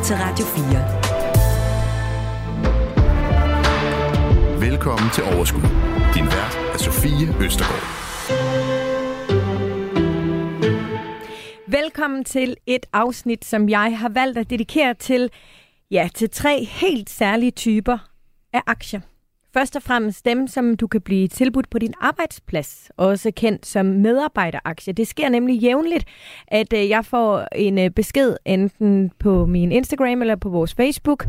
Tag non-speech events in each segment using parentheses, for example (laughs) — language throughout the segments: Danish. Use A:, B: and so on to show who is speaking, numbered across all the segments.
A: lytter til Radio 4.
B: Velkommen til Overskud. Din vært er Sofie Østergaard.
C: Velkommen til et afsnit, som jeg har valgt at dedikere til, ja, til tre helt særlige typer af aktier. Først og fremmest dem, som du kan blive tilbudt på din arbejdsplads, også kendt som medarbejderaktier. Det sker nemlig jævnligt, at øh, jeg får en øh, besked enten på min Instagram eller på vores Facebook,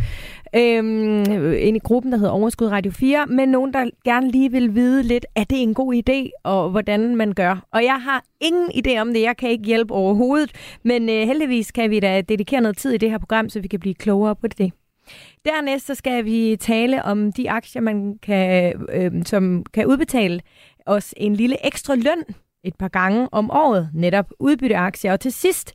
C: øhm, ind i gruppen, der hedder Overskud Radio 4, med nogen, der gerne lige vil vide lidt, er det en god idé, og hvordan man gør. Og jeg har ingen idé om det, jeg kan ikke hjælpe overhovedet, men øh, heldigvis kan vi da dedikere noget tid i det her program, så vi kan blive klogere på det. Dernæst så skal vi tale om de aktier, man kan, øh, som kan udbetale os en lille ekstra løn et par gange om året, netop udbytteaktier. Og til sidst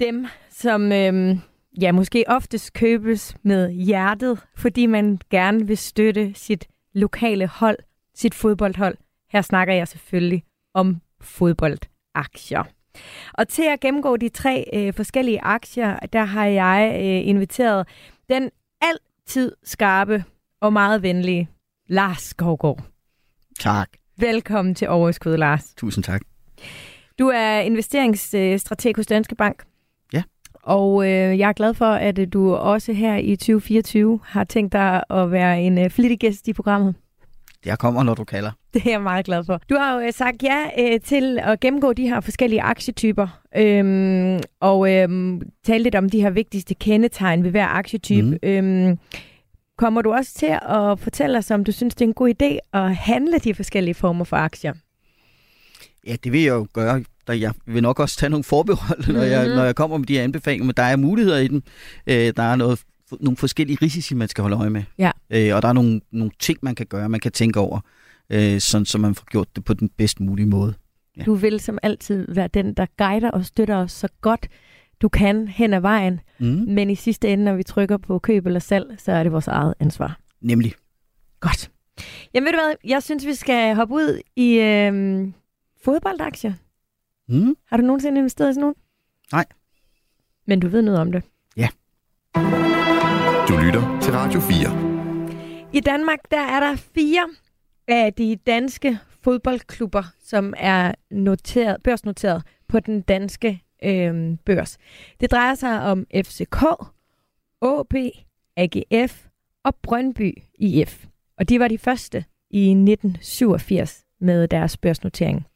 C: dem, som øh, ja, måske oftest købes med hjertet, fordi man gerne vil støtte sit lokale hold, sit fodboldhold. Her snakker jeg selvfølgelig om fodboldaktier. Og til at gennemgå de tre øh, forskellige aktier, der har jeg øh, inviteret den altid skarpe og meget venlige Lars Skovgaard.
D: Tak.
C: Velkommen til Overskud, Lars.
D: Tusind tak.
C: Du er investeringsstrateg hos Danske Bank.
D: Ja.
C: Og øh, jeg er glad for, at du også her i 2024 har tænkt dig at være en øh, flittig gæst i programmet.
D: Jeg kommer, når du kalder. (laughs)
C: Det er jeg meget glad for. Du har jo øh, sagt ja øh, til at gennemgå de her forskellige aktietyper, øhm, og øhm, tale lidt om de her vigtigste kendetegn ved hver aktietype. Mm. Øhm, kommer du også til at fortælle os, om du synes, det er en god idé at handle de forskellige former for aktier?
D: Ja, det vil jeg jo gøre. Der jeg vil nok også tage nogle forbehold, når, jeg, når jeg kommer med de her anbefalinger, men der er muligheder i den. Øh, der er noget, nogle forskellige risici, man skal holde øje med.
C: Ja.
D: Øh, og der er nogle, nogle ting, man kan gøre, man kan tænke over, øh, sådan, så man får gjort det på den bedst mulige måde. Ja.
C: Du vil som altid være den, der guider og støtter os så godt du kan hen ad vejen.
D: Mm.
C: Men i sidste ende, når vi trykker på køb eller salg, så er det vores eget ansvar.
D: Nemlig.
C: Godt. Jamen ved du hvad, jeg synes, vi skal hoppe ud i øh, fodboldaktier.
D: Mm.
C: Har du nogensinde investeret i sådan nogen?
D: Nej.
C: Men du ved noget om det.
B: Du lytter til Radio 4.
C: I Danmark, der er der fire af de danske fodboldklubber, som er noteret, børsnoteret på den danske øh, børs. Det drejer sig om FCK, AB, AGF og Brøndby IF. Og de var de første i 1987 med deres børsnotering.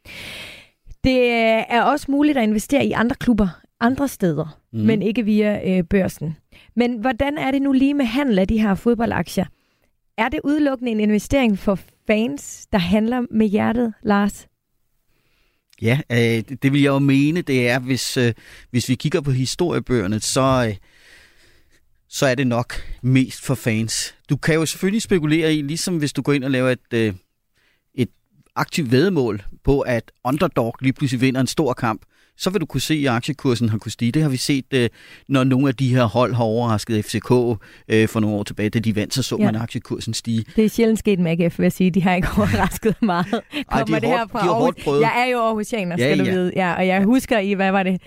C: Det er også muligt at investere i andre klubber andre steder, mm. men ikke via øh, børsen. Men hvordan er det nu lige med handel af de her fodboldaktier? Er det udelukkende en investering for fans, der handler med hjertet, Lars?
D: Ja, øh, det, vil jeg jo mene, det er, hvis, øh, hvis vi kigger på historiebøgerne, så, øh, så er det nok mest for fans. Du kan jo selvfølgelig spekulere i, ligesom hvis du går ind og laver et, øh, et aktivt vedmål på, at underdog lige pludselig vinder en stor kamp, så vil du kunne se, at aktiekursen har kunnet stige. Det har vi set, øh, når nogle af de her hold har overrasket FCK øh, for nogle år tilbage. Da de vandt, så så
C: Ja.
D: man aktiekursen stige.
C: Det er sjældent sket med AGF, vil jeg sige. De har ikke (laughs) overrasket meget.
D: Ej, de er
C: det
D: hårdt- de er hårdt prøvet.
C: Jeg er jo Aarhusianer, skal
D: Ja,
C: du
D: ja.
C: vide. Ja, og jeg husker i, hvad var det?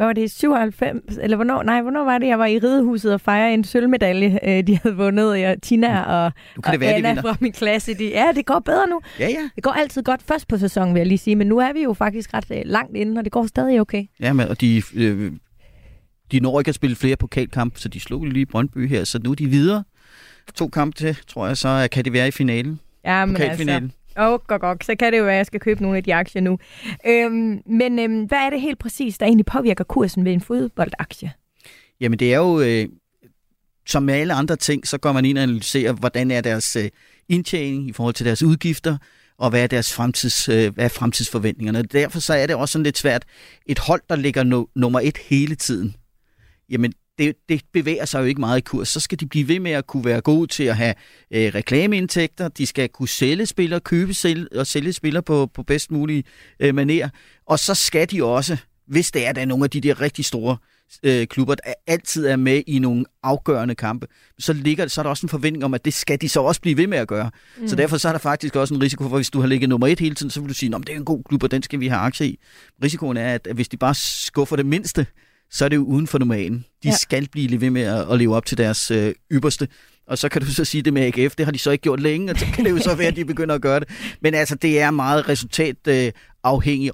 C: Hvad var det, i 97? Eller hvornår? Nej, hvornår var det, jeg var i Ridehuset og fejre en sølvmedalje, øh, de havde vundet. Ja, Tina og,
D: Nu kan det
C: og
D: være, de
C: Anna
D: vinder.
C: fra min klasse. De, ja, det går bedre nu.
D: Ja, ja.
C: Det går altid godt først på sæsonen, vil jeg lige sige. Men nu er vi jo faktisk ret øh, langt inde, og det går stadig okay.
D: Ja, men, og de, øh, de når ikke at spille flere pokalkampe, så de slog lige Brøndby her, så nu er de videre. To kampe til, tror jeg, så kan det være i finalen.
C: Ja, men altså. Åh, oh, godt, godt. Så kan det jo være, at jeg skal købe nogle af de aktier nu. Øhm, men øhm, hvad er det helt præcis, der egentlig påvirker kursen ved en fodboldaktie?
D: Jamen det er jo, øh, som med alle andre ting, så går man ind og analyserer, hvordan er deres øh, indtjening i forhold til deres udgifter, og hvad er deres fremtids, øh, hvad er fremtidsforventningerne. Derfor så er det også sådan lidt svært. Et hold, der ligger no, nummer et hele tiden, jamen det, det bevæger sig jo ikke meget i kurs. Så skal de blive ved med at kunne være gode til at have øh, reklameindtægter. De skal kunne sælge spillere, købe sælge, og sælge spillere på, på bedst mulige øh, maner. Og så skal de også, hvis det er, der er nogle af de der rigtig store øh, klubber, der altid er med i nogle afgørende kampe, så, ligger, så er der også en forventning om, at det skal de så også blive ved med at gøre. Mm. Så derfor så er der faktisk også en risiko for, hvis du har ligget nummer et hele tiden, så vil du sige, at det er en god klub, og den skal vi have aktie i. Risikoen er, at hvis de bare skuffer det mindste, så er det jo uden for normalen. De
C: Ja.
D: ja. skal blive ved med at, at leve op til deres øh, ypperste. Og så kan du så sige det med AGF, det har de så ikke gjort længe, og så kan det jo så være, at de begynder at gøre det. Men altså, det er meget resultat øh,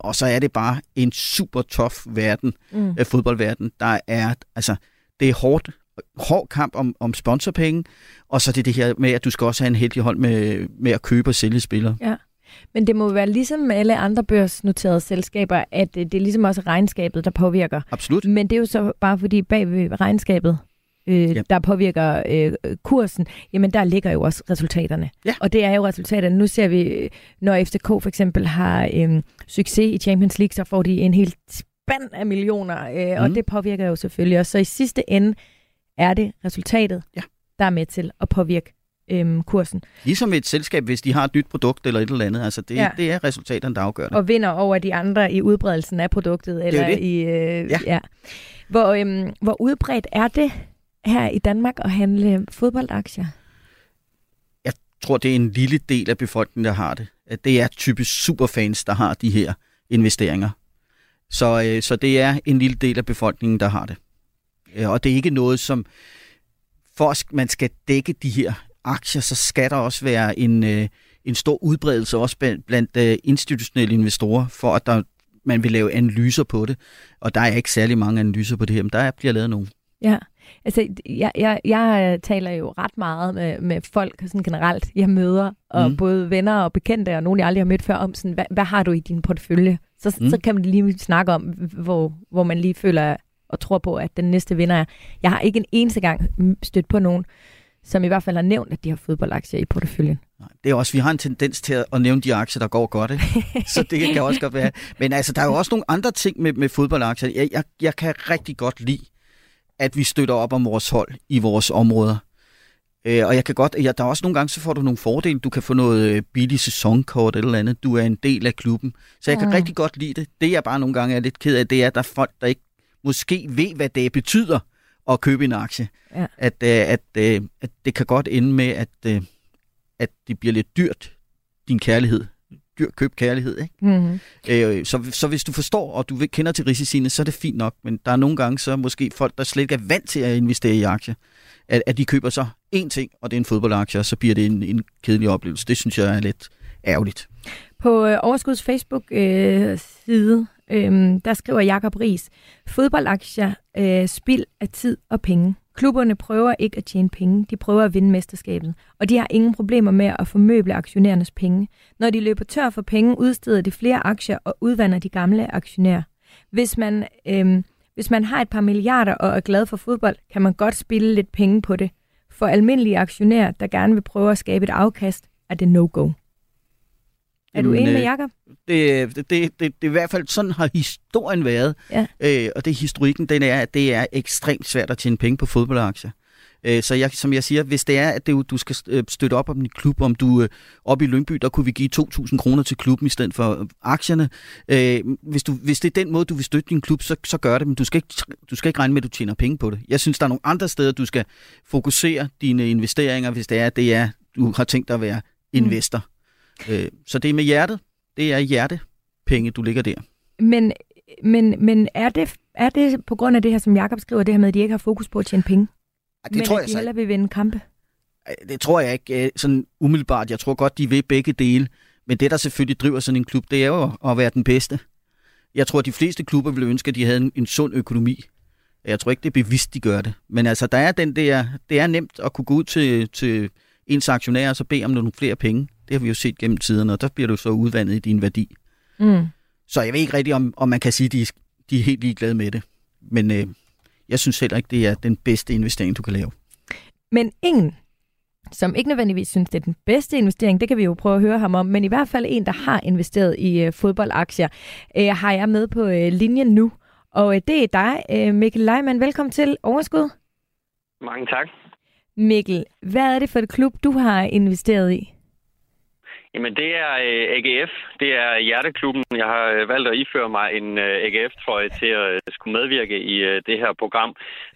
D: og så er det bare en super tough verden,
C: Mm.
D: øh, fodboldverden. Der er, altså, det er hårdt, hård kamp om, om sponsorpenge, og så er det det her med, at du skal også have en heldig hold med, med at købe og sælge spillere.
C: Men det må være ligesom med alle andre børsnoterede selskaber, at øh, det er ligesom også regnskabet, der påvirker.
D: Absolut.
C: Men det er jo så bare fordi bag ved regnskabet, øh,
D: Ja.
C: der påvirker øh, kursen, jamen der ligger jo også resultaterne.
D: Ja.
C: Og det er jo resultaterne. Nu ser vi, når FCK for eksempel har øh, succes i Champions League, så får de en helt spand af millioner, øh, og
D: Mhm.
C: det påvirker jo selvfølgelig også. Så i sidste ende er det resultatet,
D: Ja.
C: der er med til at påvirke øh, kursen.
D: Ligesom et selskab, hvis de har et nyt produkt eller et eller andet. Altså, det,
C: Ja.
D: det er resultaterne, der afgør det.
C: og vinder over de andre i udbredelsen af produktet.
D: er
C: Eller
D: det.
C: I, øh,
D: Ja.
C: Ja. Hvor, øhm, hvor udbredt er det her i Danmark at handle fodboldaktier?
D: Jeg tror, det er en lille del af befolkningen, der har det. Det er typisk superfans, der har de her investeringer. Så, øh, så det er en lille del af befolkningen, der har det. Øh, og det er ikke noget, som... For at man skal dække de her aktier, så skal der også være en, øh, en stor udbredelse også blandt, øh, institutionelle investorer, for at der, man vil lave analyser på det. Og der er ikke særlig mange analyser på det her, men der er- bliver lavet nogle.
C: Ja, altså jeg, jeg, jeg taler jo ret meget med, med folk sådan generelt, jeg møder, og mm. Både venner og bekendte, og nogen jeg aldrig har mødt før, om sådan, hvad, hvad har du i din portefølje? Så, mm. Så kan man lige snakke om, hvor, hvor man lige føler og tror på, at den næste vinder er. Jeg har ikke en eneste gang stødt på nogen, som i hvert fald har nævnt, at de har fodboldaktier i porteføljen.
D: Nej, Det er også, vi har en tendens til at nævne de aktier, der går godt, ikke? (laughs) så det kan også godt være. Men altså, der er jo også nogle andre ting med, med fodboldaktier. Jeg, jeg, jeg kan rigtig godt lide, at vi støtter op om vores hold i vores områder. Øh, og jeg kan godt, ja, der er også nogle gange, så får du nogle fordele. Du kan få noget øh, billig sæsonkort eller andet. Du er en del af klubben. Så jeg kan
C: Mm.
D: rigtig godt lide det. Det, jeg bare nogle gange er lidt ked af, det er, at der er folk, der ikke måske ved, hvad det betyder at købe en aktie.
C: Ja.
D: At, øh, at, øh, at det kan godt ende med, at, øh, at det bliver lidt dyrt, din kærlighed. Dyr køb kærlighed, ikke?
C: Mm-hmm.
D: Øh, så, så hvis du forstår, og du kender til risiciene, så er det fint nok. Men der er nogle gange, så måske folk, der slet ikke er vant til at investere i aktier, at, at de køber så én ting, og det er en fodboldaktie, og så bliver det en, en kedelig oplevelse. Det synes jeg er lidt ærgerligt.
C: På øh, Overskuds Facebook-side, øh, Øhm, der skriver Jakob Ries, fodboldaktier, øh, spild af tid og penge. Klubberne prøver ikke at tjene penge, de prøver at vinde mesterskabet, og de har ingen problemer med at formøble aktionærernes penge. Når de løber tør for penge, udsteder de flere aktier og udvander de gamle aktionærer. Hvis man, øhm, hvis man har et par milliarder og er glad for fodbold, kan man godt spille lidt penge på det. For almindelige aktionærer, der gerne vil prøve at skabe et afkast, er det no-go. Er du enig med
D: øh,
C: Jakob?
D: Det, det, det, det, det er i hvert fald sådan har historien været.
C: Ja.
D: Øh, og det historikken, den er, at det er ekstremt svært at tjene penge på fodboldaktier. Øh, så jeg, som jeg siger, hvis det er, at det, du skal øh, støtte op om din klub, om du øh, op i Lyngby, der kunne vi give 2.000 kroner til klubben i stedet for aktierne. Hvis, du, hvis det er den måde, du vil støtte din klub, så, så gør det, men du skal, ikke, du skal ikke regne med, at du tjener penge på det. Jeg synes, der er nogle andre steder, du skal fokusere dine investeringer, hvis det er, det er, du har tænkt dig at være investor. Mm. Øh, så det er med hjertet. Det er hjertepenge, du ligger der.
C: Men, men, men er, det, er det på grund af det her, som Jakob skriver, det her med, at de ikke har fokus på at tjene penge?
D: Ej, Det
C: men
D: tror
C: at
D: jeg
C: de
D: så
C: hellere vil vinde kampe?
D: Det tror jeg ikke øh, sådan umiddelbart. Jeg tror godt, de vil begge dele. Men det, der selvfølgelig driver sådan en klub, det er jo at være den bedste. Jeg tror, at de fleste klubber ville ønske, at de havde en, en sund økonomi. Jeg tror ikke, det er bevidst, de gør det. Men altså, der er den der, det er nemt at kunne gå ud til, til ens aktionærer og så bede om nogle flere penge. Det har vi jo set gennem tiderne, og der bliver du så udvandet i din værdi.
C: Mm.
D: Så jeg ved ikke rigtig, om, om man kan sige, at de, er- de er helt ligeglade med det. Men øh, jeg synes heller ikke, det er den bedste investering, du kan lave.
C: Men ingen, som ikke nødvendigvis synes, det er den bedste investering, det kan vi jo prøve at høre ham om, men i hvert fald en, der har investeret i øh, fodboldaktier, øh, har jeg med på øh, linjen nu. Og øh, det er dig, øh, Mikkel Leimann. Velkommen til Overskud.
A: Mange tak.
C: Mikkel, hvad er det for et klub, du har investeret i?
A: Jamen, det er øh, AGF. Det er Hjerteklubben. Jeg har øh, valgt at iføre mig en øh, AGF-trøje til at øh, skulle medvirke i øh, det her program.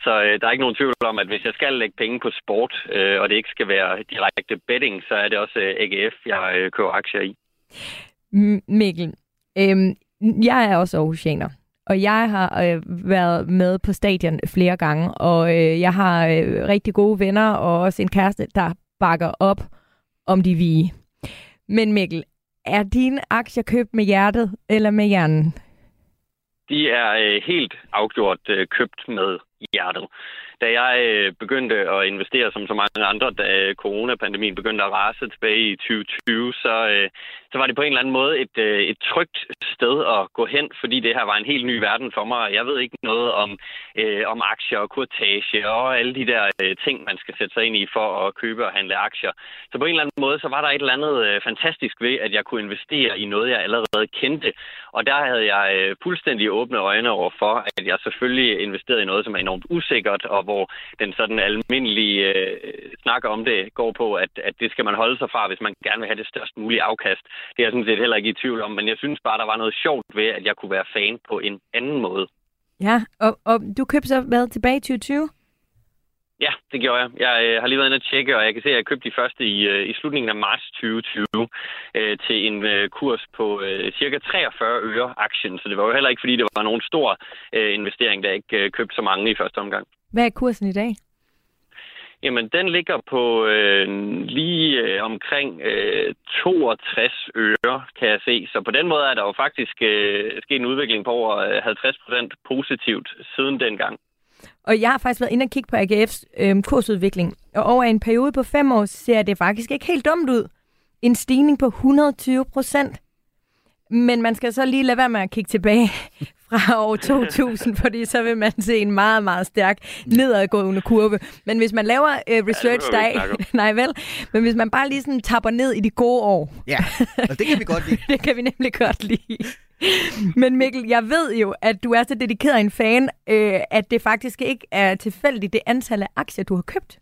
A: Så øh, der er ikke nogen tvivl om, at hvis jeg skal lægge penge på sport, øh, og det ikke skal være direkte betting, så er det også øh, AGF, jeg øh, køber aktier i.
C: M- Mikkel, øh, jeg er også Aarhusianer, og jeg har øh, været med på stadion flere gange, og øh, jeg har øh, rigtig gode venner og også en kæreste, der bakker op om de vige. Men Mikkel, er dine aktier købt med hjertet eller med hjernen?
A: De er øh, helt afgjort øh, købt med hjertet da jeg øh, begyndte at investere som så mange andre, da øh, coronapandemien begyndte at rase tilbage i 2020, så, øh, så var det på en eller anden måde et, øh, et trygt sted at gå hen, fordi det her var en helt ny verden for mig. Jeg ved ikke noget om, øh, om aktier og kurtage og alle de der øh, ting, man skal sætte sig ind i for at købe og handle aktier. Så på en eller anden måde, så var der et eller andet øh, fantastisk ved, at jeg kunne investere i noget, jeg allerede kendte. Og der havde jeg øh, fuldstændig åbne øjne over for, at jeg selvfølgelig investerede i noget, som er enormt usikkert, og hvor den sådan almindelige øh, snak om det går på, at, at det skal man holde sig fra, hvis man gerne vil have det størst mulige afkast. Det er jeg sådan set heller ikke i tvivl om, men jeg synes bare, der var noget sjovt ved, at jeg kunne være fan på en anden måde.
C: Ja, og, og du købte så hvad tilbage i 2020?
A: Ja, det gjorde jeg. Jeg øh, har lige været inde og tjekke, og jeg kan se, at jeg købte de første i, øh, i slutningen af marts 2020 øh, til en øh, kurs på øh, cirka 43 øre aktien. Så det var jo heller ikke, fordi det var nogen stor øh, investering, der ikke øh, købte så mange i første omgang.
C: Hvad er kursen i dag?
A: Jamen, den ligger på øh, lige øh, omkring øh, 62 øre, kan jeg se. Så på den måde er der jo faktisk øh, sket en udvikling på over øh, 50 procent positivt siden dengang.
C: Og jeg har faktisk været inde og kigge på AGF's øh, kursudvikling. Og over en periode på fem år ser det faktisk ikke helt dumt ud. En stigning på 120 procent. Men man skal så lige lade være med at kigge tilbage (laughs) fra år 2000, fordi så vil man se en meget, meget stærk nedadgående kurve. Men hvis man laver uh, research, ja, der (laughs) nej vel, men hvis man bare lige sådan tapper ned i de gode år.
D: Ja, og det kan vi godt lide. (laughs)
C: det kan vi nemlig godt lide. Men Mikkel, jeg ved jo, at du er så dedikeret en fan, øh, at det faktisk ikke er tilfældigt det antal af aktier, du har købt.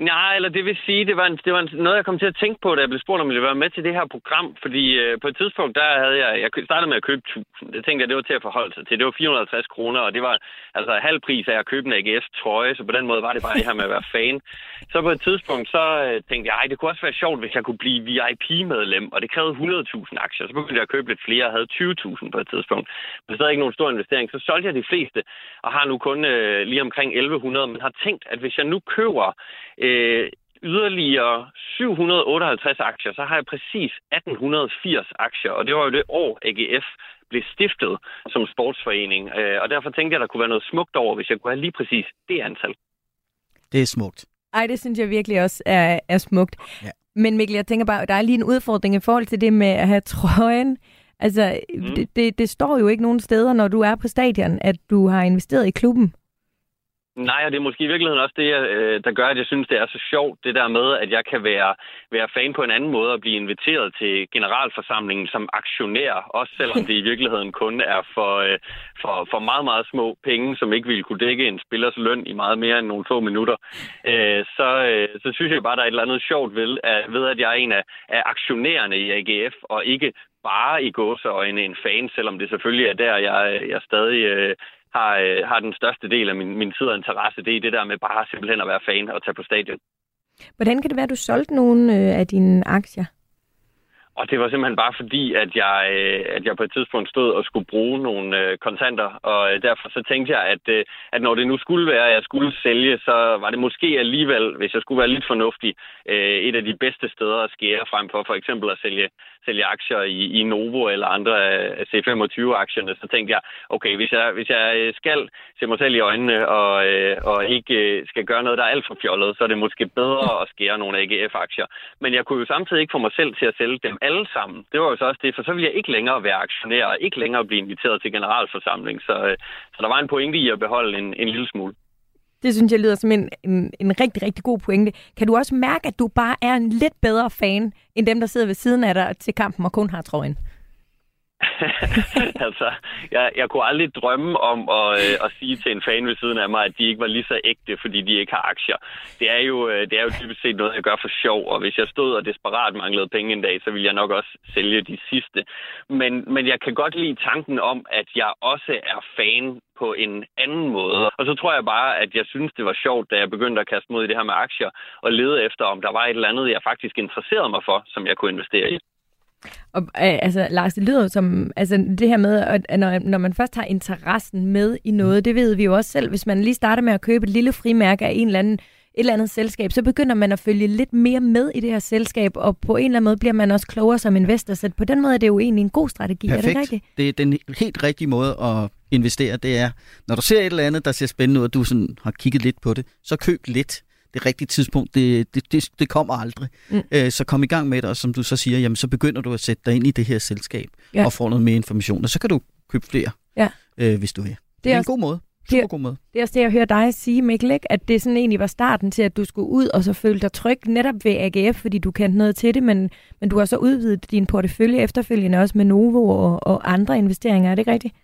A: Nej, eller det vil sige, det var, en, det var en, noget, jeg kom til at tænke på, da jeg blev spurgt, om jeg ville være med til det her program. Fordi øh, på et tidspunkt, der havde jeg, jeg startede med at købe 1000. Det tænkte jeg, det var til at forholde sig til. Det var 450 kroner, og det var altså halv pris af at købe en AGF-trøje, så på den måde var det bare det her med at være fan. Så på et tidspunkt, så øh, tænkte jeg, det kunne også være sjovt, hvis jeg kunne blive VIP-medlem, og det krævede 100.000 aktier. Så begyndte jeg at købe lidt flere, og havde 20.000 på et tidspunkt. Men stadig ikke nogen stor investering. Så solgte jeg de fleste, og har nu kun øh, lige omkring 1100, men har tænkt, at hvis jeg nu køber øh, yderligere 758 aktier, så har jeg præcis 1880 aktier, og det var jo det år, AGF blev stiftet som sportsforening. Øh, og derfor tænkte jeg, der kunne være noget smukt over, hvis jeg kunne have lige præcis det antal.
D: Det er smukt.
C: Ej, det synes jeg virkelig også er, er smukt. Ja. Men Mikkel, jeg tænker bare, der er lige en udfordring i forhold til det med at have trøjen. Altså, mm. det, det, det står jo ikke nogen steder, når du er på stadion, at du har investeret i klubben.
A: Nej, og det er måske i virkeligheden også det, øh, der gør, at jeg synes, det er så sjovt, det der med, at jeg kan være, være fan på en anden måde og blive inviteret til generalforsamlingen som aktionær, også selvom det i virkeligheden kun er for, øh, for, for meget, meget små penge, som ikke ville kunne dække en spillers løn i meget mere end nogle få minutter. Øh, så, øh, så synes jeg bare, der er et eller andet sjovt ved, at, ved, at jeg er en af, af aktionærerne i AGF, og ikke bare i gåseøjne en fan, selvom det selvfølgelig er der, jeg, jeg stadig har, øh, har den største del af min, min tid og interesse, det er det der med bare simpelthen at være fan og tage på stadion.
C: Hvordan kan det være, at du solgte nogle øh, af dine aktier?
A: Og det var simpelthen bare fordi, at jeg, øh, at jeg på et tidspunkt stod og skulle bruge nogle øh, kontanter, og øh, derfor så tænkte jeg, at, øh, at når det nu skulle være, at jeg skulle sælge, så var det måske alligevel, hvis jeg skulle være lidt fornuftig, et af de bedste steder at skære frem for for eksempel at sælge, sælge aktier i, i Novo eller andre af C25-aktierne, så tænkte jeg, okay, hvis jeg, hvis jeg skal se mig selv i øjnene og, og ikke skal gøre noget, der er alt for fjollet, så er det måske bedre at skære nogle AGF-aktier. Men jeg kunne jo samtidig ikke få mig selv til at sælge dem alle sammen. Det var jo så også det, for så ville jeg ikke længere være aktionær og ikke længere blive inviteret til generalforsamling. Så, øh, så der var en pointe i at beholde en, en lille smule.
C: Det synes jeg lyder som en, en, en rigtig, rigtig god pointe. Kan du også mærke, at du bare er en lidt bedre fan, end dem, der sidder ved siden af dig til kampen og kun har trøjen? (laughs)
A: altså, jeg, jeg kunne aldrig drømme om at, øh, at sige til en fan ved siden af mig, at de ikke var lige så ægte, fordi de ikke har aktier. Det er jo, øh, det er jo typisk set noget, jeg gør for sjov, og hvis jeg stod og desperat manglede penge en dag, så ville jeg nok også sælge de sidste. Men, men jeg kan godt lide tanken om, at jeg også er fan på en anden måde. Og så tror jeg bare, at jeg synes, det var sjovt, da jeg begyndte at kaste mod i det her med aktier, og lede efter, om der var et eller andet, jeg faktisk interesserede mig for, som jeg kunne investere i.
C: Og øh, altså, Lars, det lyder som, altså det her med, at når, når man først har interessen med i noget, det ved vi jo også selv, hvis man lige starter med at købe et lille frimærke af en eller anden et eller andet selskab, så begynder man at følge lidt mere med i det her selskab, og på en eller anden måde bliver man også klogere som investor. Så på den måde er det jo egentlig en god strategi.
D: Perfekt.
C: Er det rigtigt?
D: Det er den helt rigtige måde at investere. Det er, når du ser et eller andet, der ser spændende ud, og du sådan har kigget lidt på det, så køb lidt. Det rigtige tidspunkt, det, det, det, det kommer aldrig. Mm. Øh, så kom i gang med det, og som du så siger, jamen, så begynder du at sætte dig ind i det her selskab, ja. og få noget mere information, og så kan du købe flere,
C: ja.
D: øh, hvis du vil. Det er, det er også... en god måde. Super god måde.
C: Det er også det, jeg hører dig sige, Mikkel, ikke? at det sådan egentlig var starten til, at du skulle ud og så føle dig tryg netop ved AGF, fordi du kendte noget til det, men, men du har så udvidet din portefølje efterfølgende også med Novo og, og andre investeringer. Er det ikke rigtigt?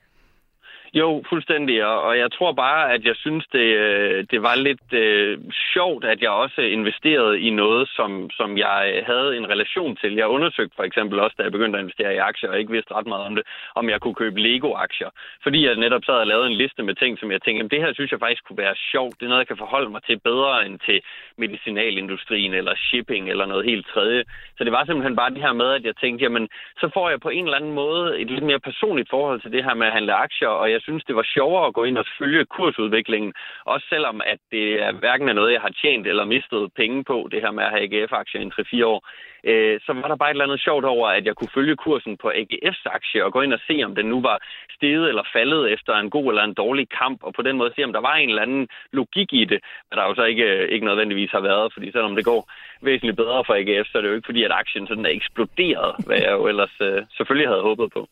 A: Jo, fuldstændig. Og jeg tror bare, at jeg synes, det, øh, det var lidt øh, sjovt, at jeg også investerede i noget, som, som jeg havde en relation til. Jeg undersøgte for eksempel også, da jeg begyndte at investere i aktier, og ikke vidste ret meget om det, om jeg kunne købe Lego-aktier. Fordi jeg netop sad og lavede en liste med ting, som jeg tænkte, jamen, det her synes jeg faktisk kunne være sjovt. Det er noget, jeg kan forholde mig til bedre end til medicinalindustrien eller shipping eller noget helt tredje. Så det var simpelthen bare det her med, at jeg tænkte, jamen, så får jeg på en eller anden måde et lidt mere personligt forhold til det her med at handle aktier, og jeg synes, det var sjovere at gå ind og følge kursudviklingen, også selvom at det er hverken er noget, jeg har tjent eller mistet penge på, det her med at have AGF-aktier i 3-4 år øh, så var der bare et eller andet sjovt over, at jeg kunne følge kursen på AGF's aktie og gå ind og se, om den nu var steget eller faldet efter en god eller en dårlig kamp, og på den måde se, om der var en eller anden logik i det, men der er jo så ikke, øh, ikke nødvendigvis har været, fordi selvom det går væsentligt bedre for AGF, så er det jo ikke fordi, at aktien sådan er eksploderet, hvad jeg jo ellers øh, selvfølgelig havde håbet på.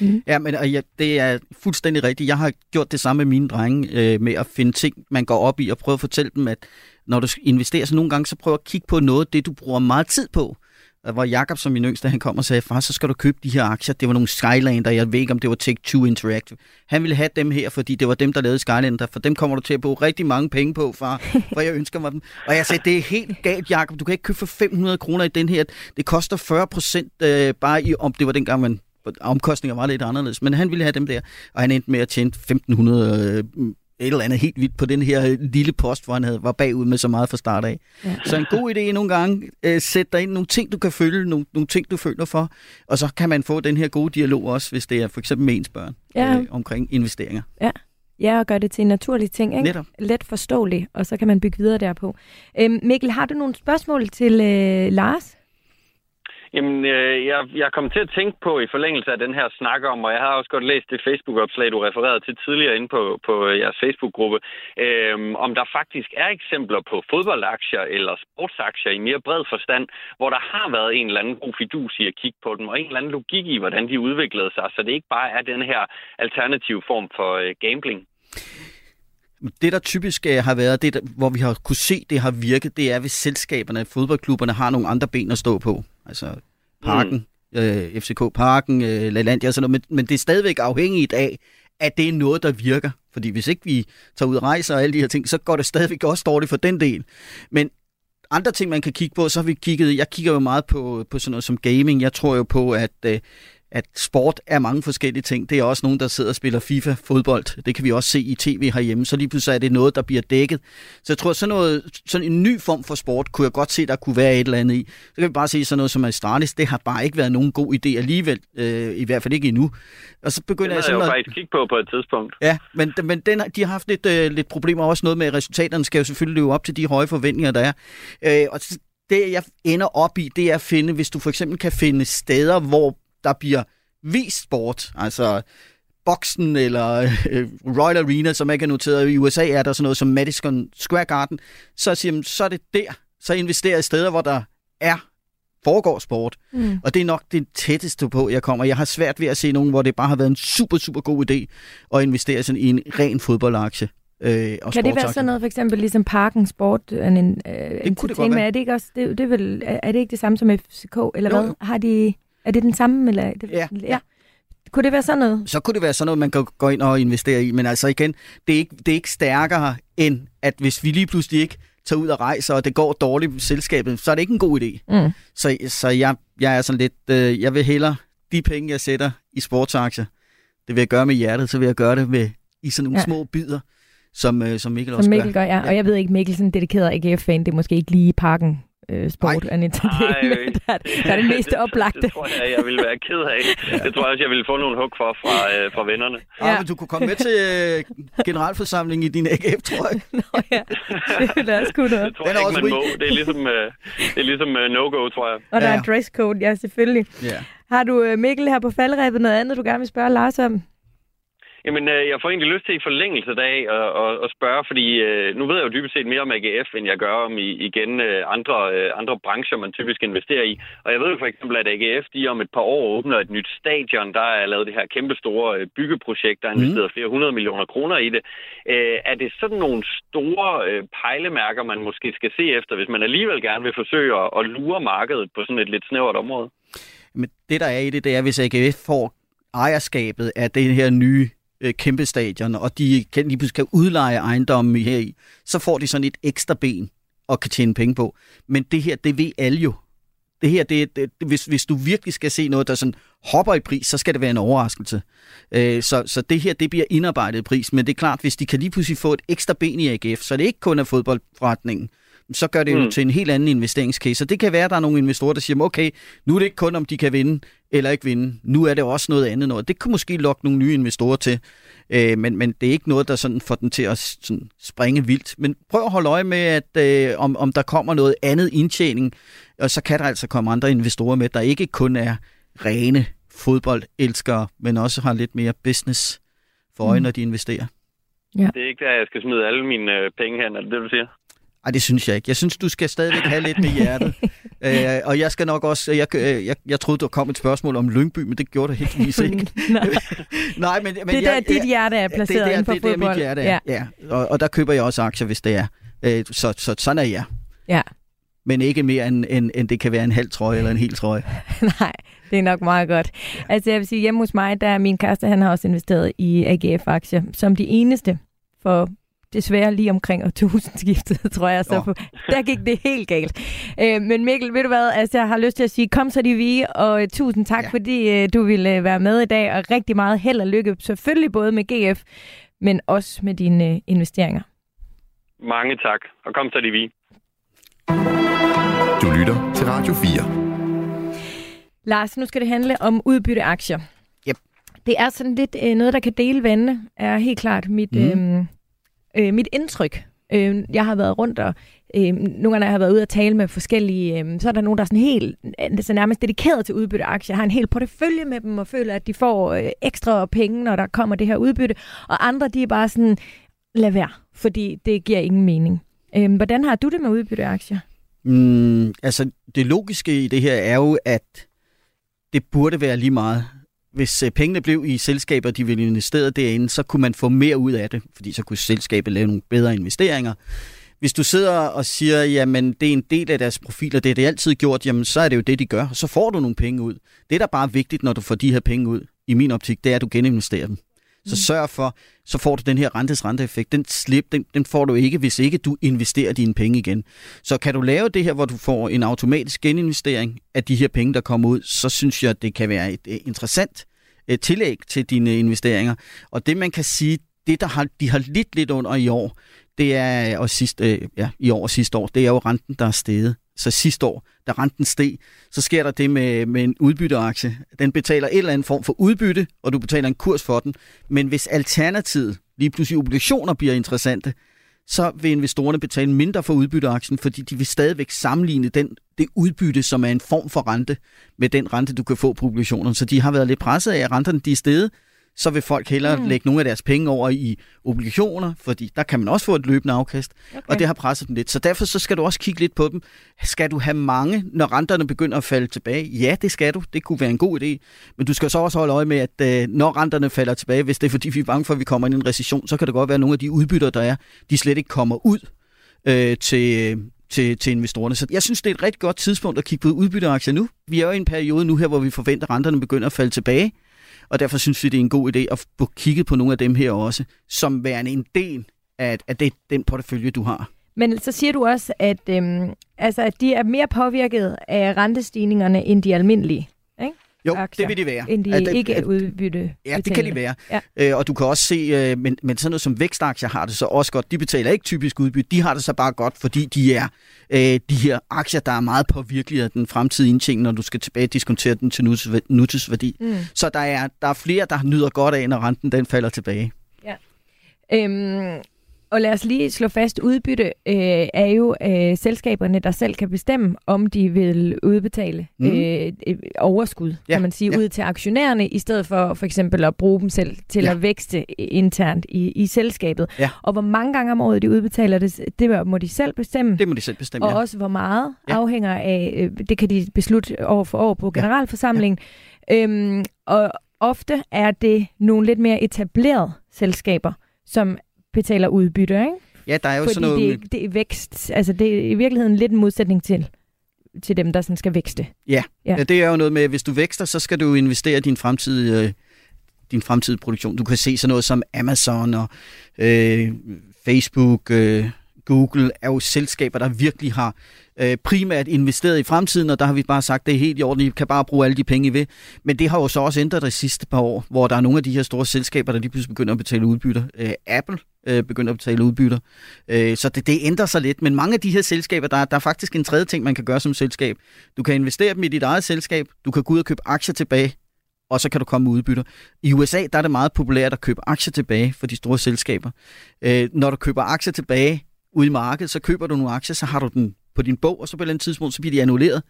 D: Mm. Ja, men og ja, det er fuldstændig rigtigt. Jeg har gjort det samme med mine drenge, øh, med at finde ting, man går op i, og prøve at fortælle dem, at når du investerer, så nogle gange, så prøv at kigge på noget, det du bruger meget tid på. Øh, hvor Jakob som min yngste, han kom og sagde, far, så skal du købe de her aktier. Det var nogle Skylander, jeg ved ikke, om det var Take-Two Interactive. Han ville have dem her, fordi det var dem, der lavede Skylander, for dem kommer du til at bruge rigtig mange penge på, far, for jeg ønsker mig dem. Og jeg sagde, det er helt galt, Jakob, du kan ikke købe for 500 kroner i den her. Det koster 40 procent øh, bare i, om det var dengang, man omkostninger var lidt anderledes, men han ville have dem der, og han endte med at tjene 1500 øh, et eller andet helt vildt på den her lille post, hvor han havde, var bagud med så meget fra start af. Ja. Så en god idé nogle gange, øh, sæt dig ind nogle ting, du kan følge, nogle, nogle ting, du føler for, og så kan man få den her gode dialog også, hvis det er for eksempel med ens børn,
C: ja.
D: øh, omkring investeringer.
C: Ja. Ja, og gøre det til en naturlig ting, ikke?
D: Netop.
C: Let forståelig, og så kan man bygge videre derpå. Øhm, Mikkel, har du nogle spørgsmål til øh, Lars?
A: Jamen, øh, jeg, jeg kom til at tænke på i forlængelse af den her snak om, og jeg har også godt læst det Facebook-opslag, du refererede til tidligere inde på, på øh, jeres Facebook-gruppe, øh, om der faktisk er eksempler på fodboldaktier eller sportsaktier i mere bred forstand, hvor der har været en eller anden god fidus i at kigge på dem, og en eller anden logik i, hvordan de udviklede sig, så det ikke bare er den her alternative form for øh, gambling.
D: Det, der typisk øh, har været, det, der, hvor vi har kunne se, det har virket, det er, hvis selskaberne, fodboldklubberne har nogle andre ben at stå på. Altså Parken, mm. øh, FCK Parken, øh, LaLandia og sådan noget. Men, men det er stadigvæk afhængigt af, at det er noget, der virker. Fordi hvis ikke vi tager ud og rejser og alle de her ting, så går det stadigvæk også dårligt for den del. Men andre ting, man kan kigge på, så har vi kigget, jeg kigger jo meget på, på sådan noget som gaming. Jeg tror jo på, at øh, at sport er mange forskellige ting. Det er også nogen, der sidder og spiller FIFA-fodbold. Det kan vi også se i tv herhjemme. Så lige pludselig er det noget, der bliver dækket. Så jeg tror, sådan, noget, sådan en ny form for sport, kunne jeg godt se, der kunne være et eller andet i. Så kan vi bare sige sådan noget som Astralis. Det har bare ikke været nogen god idé alligevel. Øh, I hvert fald ikke endnu.
A: Og så begynder jeg sådan jeg jo faktisk kigge på på et tidspunkt.
D: Ja, men, men den, de har haft lidt, øh, lidt problemer også noget med, at resultaterne skal jo selvfølgelig leve op til de høje forventninger, der er. Øh, og det, jeg ender op i, det er at finde, hvis du for eksempel kan finde steder, hvor der bliver vist sport, altså Boksen eller (laughs) øh, Royal Arena, som ikke er noteret i USA, er der sådan noget som Madison Square Garden, så siger man, så er det der, så investerer i steder, hvor der er foregår sport. Mm. Og det er nok det tætteste på, jeg kommer. Jeg har svært ved at se nogen, hvor det bare har været en super, super god idé at investere sådan i en ren fodboldaktie.
C: Øh, og kan det være sådan noget, for eksempel ligesom Parken Sport, en, en, det en kunne det godt være. Er det ikke også, det, det er, vel, er det ikke det samme som FCK, eller jo. hvad? Har de... Er det den samme? Eller? Det,
D: ja.
C: ja. Kunne det være sådan noget?
D: Så kunne det være sådan noget, man kan gå ind og investere i. Men altså igen, det er ikke, det er ikke stærkere end, at hvis vi lige pludselig ikke tager ud og rejser, og det går dårligt i selskabet, så er det ikke en god idé. Mm. Så, så jeg, jeg er sådan lidt, øh, jeg vil hellere de penge, jeg sætter i sportsaktier, det vil jeg gøre med hjertet, så vil jeg gøre det med, i sådan nogle ja. små bidder, som, øh, som Mikkel som også
C: Mikkel gør. gør ja. ja. Og jeg ved ikke, Mikkel sådan dedikeret AGF-fan, det er måske ikke lige parken øh, sport and entertainment, der, der er det (laughs) mest
A: det,
C: oplagte.
A: Det, det tror jeg, jeg ville være ked af. (laughs) Ja. Det tror jeg også, jeg ville få nogle hug for fra, øh, fra vennerne.
D: Ja. ja, men du kunne komme med til øh, generalforsamlingen i din AGF, tror jeg. (laughs)
C: Nå ja, det ville også kunne noget.
A: Det tror jeg ikke, man må. Det er ligesom, øh, det er ligesom øh, no-go, tror jeg.
C: Og der
D: Ja.
C: er dresscode, ja, selvfølgelig.
D: Ja.
C: Har du, øh, Mikkel, her på faldrebet noget andet, du gerne vil spørge Lars om?
A: Jamen, øh, jeg får egentlig lyst til i forlængelse af at, at, at spørge, fordi øh, nu ved jeg jo dybest set mere om AGF, end jeg gør om i, igen øh, andre, andre brancher, man typisk investerer i. Og jeg ved jo for eksempel, at AGF de om et par år åbner et nyt stadion. Der er lavet det her kæmpe store byggeprojekt, der er investeret mm. flere hundrede millioner kroner i det. Er det sådan nogle store pejlemærker, man måske skal se efter, hvis man alligevel gerne vil forsøge at, at lure markedet på sådan et lidt snævert område?
D: Men det, der er i det, det er, hvis AGF får ejerskabet af det her nye øh, kæmpe stadion, og de kan lige pludselig kan udleje ejendommen her i, så får de sådan et ekstra ben og kan tjene penge på. Men det her, det ved alle jo. Det her, det, det, hvis, hvis du virkelig skal se noget, der sådan hopper i pris, så skal det være en overraskelse. Øh, så, så det her, det bliver indarbejdet i pris. Men det er klart, hvis de kan lige pludselig få et ekstra ben i AGF, så det ikke kun er fodboldforretningen, så gør det jo
A: Mm.
D: til en helt anden investeringscase. Og det kan være, at der er nogle investorer, der siger, okay, nu er det ikke kun, om de kan vinde eller ikke vinde. Nu er det også noget andet noget. Det kan måske lokke nogle nye investorer til. Øh, men, men det er ikke noget, der sådan får den til at sådan springe vildt. Men prøv at holde øje med, at øh, om, om der kommer noget andet indtjening, og så kan der altså komme andre investorer med, der ikke kun er rene fodboldelskere, men også har lidt mere business for øje,
C: Mm.
D: når de investerer.
A: Det er ikke der, jeg skal smide alle mine øh, penge hen, er det det, du siger?
D: Ej, det synes jeg ikke. Jeg synes, du skal stadigvæk have lidt med hjertet. (laughs) øh, og jeg skal nok også... Jeg, øh, jeg, jeg troede, der kom et spørgsmål om Lyngby, men det gjorde det heldigvis ikke. (laughs)
C: Nej, (laughs)
D: Nej, men, men
C: det er der,
D: jeg,
C: dit hjerte er placeret
D: det,
C: inden for
D: det, det er
C: fodbold.
D: mit hjerte er. Ja. ja. Og, og der køber jeg også aktier, hvis det er. Øh, så, så sådan er jeg.
C: Ja.
D: Men ikke mere, end, end, end det kan være en halv trøje eller en hel trøje.
C: Nej, det er nok meget godt. Altså jeg vil sige, hjemme hos mig, der er min kæreste, han har også investeret i AGF-aktier, som de eneste for desværre lige omkring (laughs) årtusindskiftet, tror jeg. Så på, der gik det helt galt. Øh, men Mikkel, ved du hvad, altså, jeg har lyst til at sige, kom så de vi, og øh, tusind tak, ja. Fordi øh, du ville øh, være med i dag, og rigtig meget held og lykke, selvfølgelig både med GF, men også med dine øh, investeringer.
A: Mange tak, og kom så de vi.
B: Du lytter til Radio 4.
C: Lars, nu skal det handle om udbytteaktier.
D: Yep.
C: Det er sådan lidt øh, noget, der kan dele vandene, er helt klart mit, mm. Øh, øh, mit indtryk. Øh, jeg har været rundt og øh, nogle gange har jeg været ude og tale med forskellige, øh, så er der nogen, der er sådan helt, øh, så nærmest dedikeret til udbytteaktier, har en hel portefølje med dem og føler, at de får øh, ekstra penge, når der kommer det her udbytte. Og andre, de er bare sådan, lad være, fordi det giver ingen mening. Øh, hvordan har du det med udbytteaktier?
D: Mm, altså, det logiske i det her er jo, at det burde være lige meget. Hvis øh, pengene blev i selskaber, de ville investere derinde, så kunne man få mere ud af det, fordi så kunne selskabet lave nogle bedre investeringer. Hvis du sidder og siger, jamen det er en del af deres profiler, det er det altid gjort, jamen så er det jo det, de gør, og så får du nogle penge ud. Det, der bare er vigtigt, når du får de her penge ud, i min optik, det er, at du geninvesterer dem. Så sørg for, så får du den her rentes renteeffekt. Den slip, den, den får du ikke, hvis ikke du investerer dine penge igen. Så kan du lave det her, hvor du får en automatisk geninvestering af de her penge, der kommer ud, så synes jeg, det kan være et interessant øh, tillæg til dine investeringer. Og det man kan sige, det der har, de har lidt lidt under i år, det er og sidst, øh, ja, i år og sidste år, det er jo renten, der er steget. Så sidste år, da renten steg, så sker der det med, med en udbytteaktie. Den betaler en eller anden form for udbytte, og du betaler en kurs for den. Men hvis alternativet, lige pludselig obligationer, bliver interessante, så vil investorerne betale mindre for udbytteaktien, fordi de vil stadigvæk sammenligne den, det udbytte, som er en form for rente, med den rente, du kan få på obligationerne. Så de har været lidt presset af, at renterne de er steget, så vil folk hellere
C: Mm.
D: lægge nogle af deres penge over i obligationer, fordi der kan man også få et løbende afkast,
C: Okay.
D: og det har presset dem lidt. Så derfor så skal du også kigge lidt på dem. Skal du have mange, når renterne begynder at falde tilbage? Ja, det skal du. Det kunne være en god idé. Men du skal så også holde øje med, at øh, når renterne falder tilbage, hvis det er fordi, vi er bange for, at vi kommer ind i en recession, så kan det godt være, at nogle af de udbytter, der er, de slet ikke kommer ud øh, til, til, til investorerne. Så jeg synes, det er et rigtig godt tidspunkt at kigge på udbytteaktier nu. Vi er jo i en periode nu her, hvor vi forventer, at renterne begynder at falde tilbage. Og derfor synes vi, det er en god idé at få kigget på nogle af dem her også, som værende en del af, af det, den portefølje, du har.
C: Men så siger du også, at, øhm, altså, at de er mere påvirket af rentestigningerne end de almindelige. Ikke?
D: Jo,
C: aktier,
D: det vil de være.
C: end de
D: At det-
C: ikke
D: at-
C: udbytte
D: Ja, det kan de være.
C: Ja.
D: Øh, og du kan også se, øh, men, men sådan noget som vækstaktier har det så også godt. De betaler ikke typisk udbytte, de har det så bare godt, fordi de er øh, de her aktier, der er meget påvirkelige af den fremtidige indtjening, når du skal tilbage diskontere den til nutids- nutidsværdi.
C: Mm.
D: Så der er, der er flere, der nyder godt af, når renten den falder tilbage.
C: Øhm, og lad os lige slå fast, udbytte øh, er jo øh, selskaberne, der selv kan bestemme, om de vil udbetale
D: Mhm.
C: øh, øh, overskud,
D: Ja,
C: kan man sige,
D: ja.
C: ud til aktionærerne, i stedet for for eksempel at bruge dem selv til
D: Ja.
C: at vækste internt i, i selskabet.
D: Ja.
C: Og hvor mange gange om året de udbetaler det, det må de selv bestemme.
D: Det må de selv bestemme.
C: og
D: ja.
C: også hvor meget
D: Ja.
C: afhænger af, øh, det kan de beslutte år for år på generalforsamlingen. Øhm, og ofte er det nogle lidt mere etablerede selskaber, som betaler udbytte, ikke?
D: Ja, der er jo
C: Fordi
D: sådan noget...
C: det, det er vækst, altså det er i virkeligheden lidt en modsætning til, til dem, der sådan skal vækste.
D: Ja.
C: Ja.
D: ja, det er jo noget med, at hvis du vækster, så skal du investere i din fremtidige, øh, din fremtidige produktion. Du kan se sådan noget som Amazon og øh, Facebook, øh, Google er jo selskaber, der virkelig har øh, primært investeret i fremtiden, og der har vi bare sagt, det er helt i orden, I kan bare bruge alle de penge, I vil. Men det har jo så også ændret de sidste par år, hvor der er nogle af de her store selskaber, der lige pludselig begynder at betale udbytter. Øh, Apple øh, begynder at betale udbytter. Øh, så det, det ændrer sig lidt. Men mange af de her selskaber, der, der er faktisk en tredje ting, man kan gøre som selskab. Du kan investere dem i dit eget selskab, du kan gå ud og købe aktier tilbage, og så kan du komme med udbytter. I USA der er det meget populært at købe aktier tilbage for de store selskaber. Øh, når du køber aktier tilbage ude i markedet, så køber du nogle aktier, så har du den på din bog, og så på et eller andet tidspunkt, så bliver de annulleret.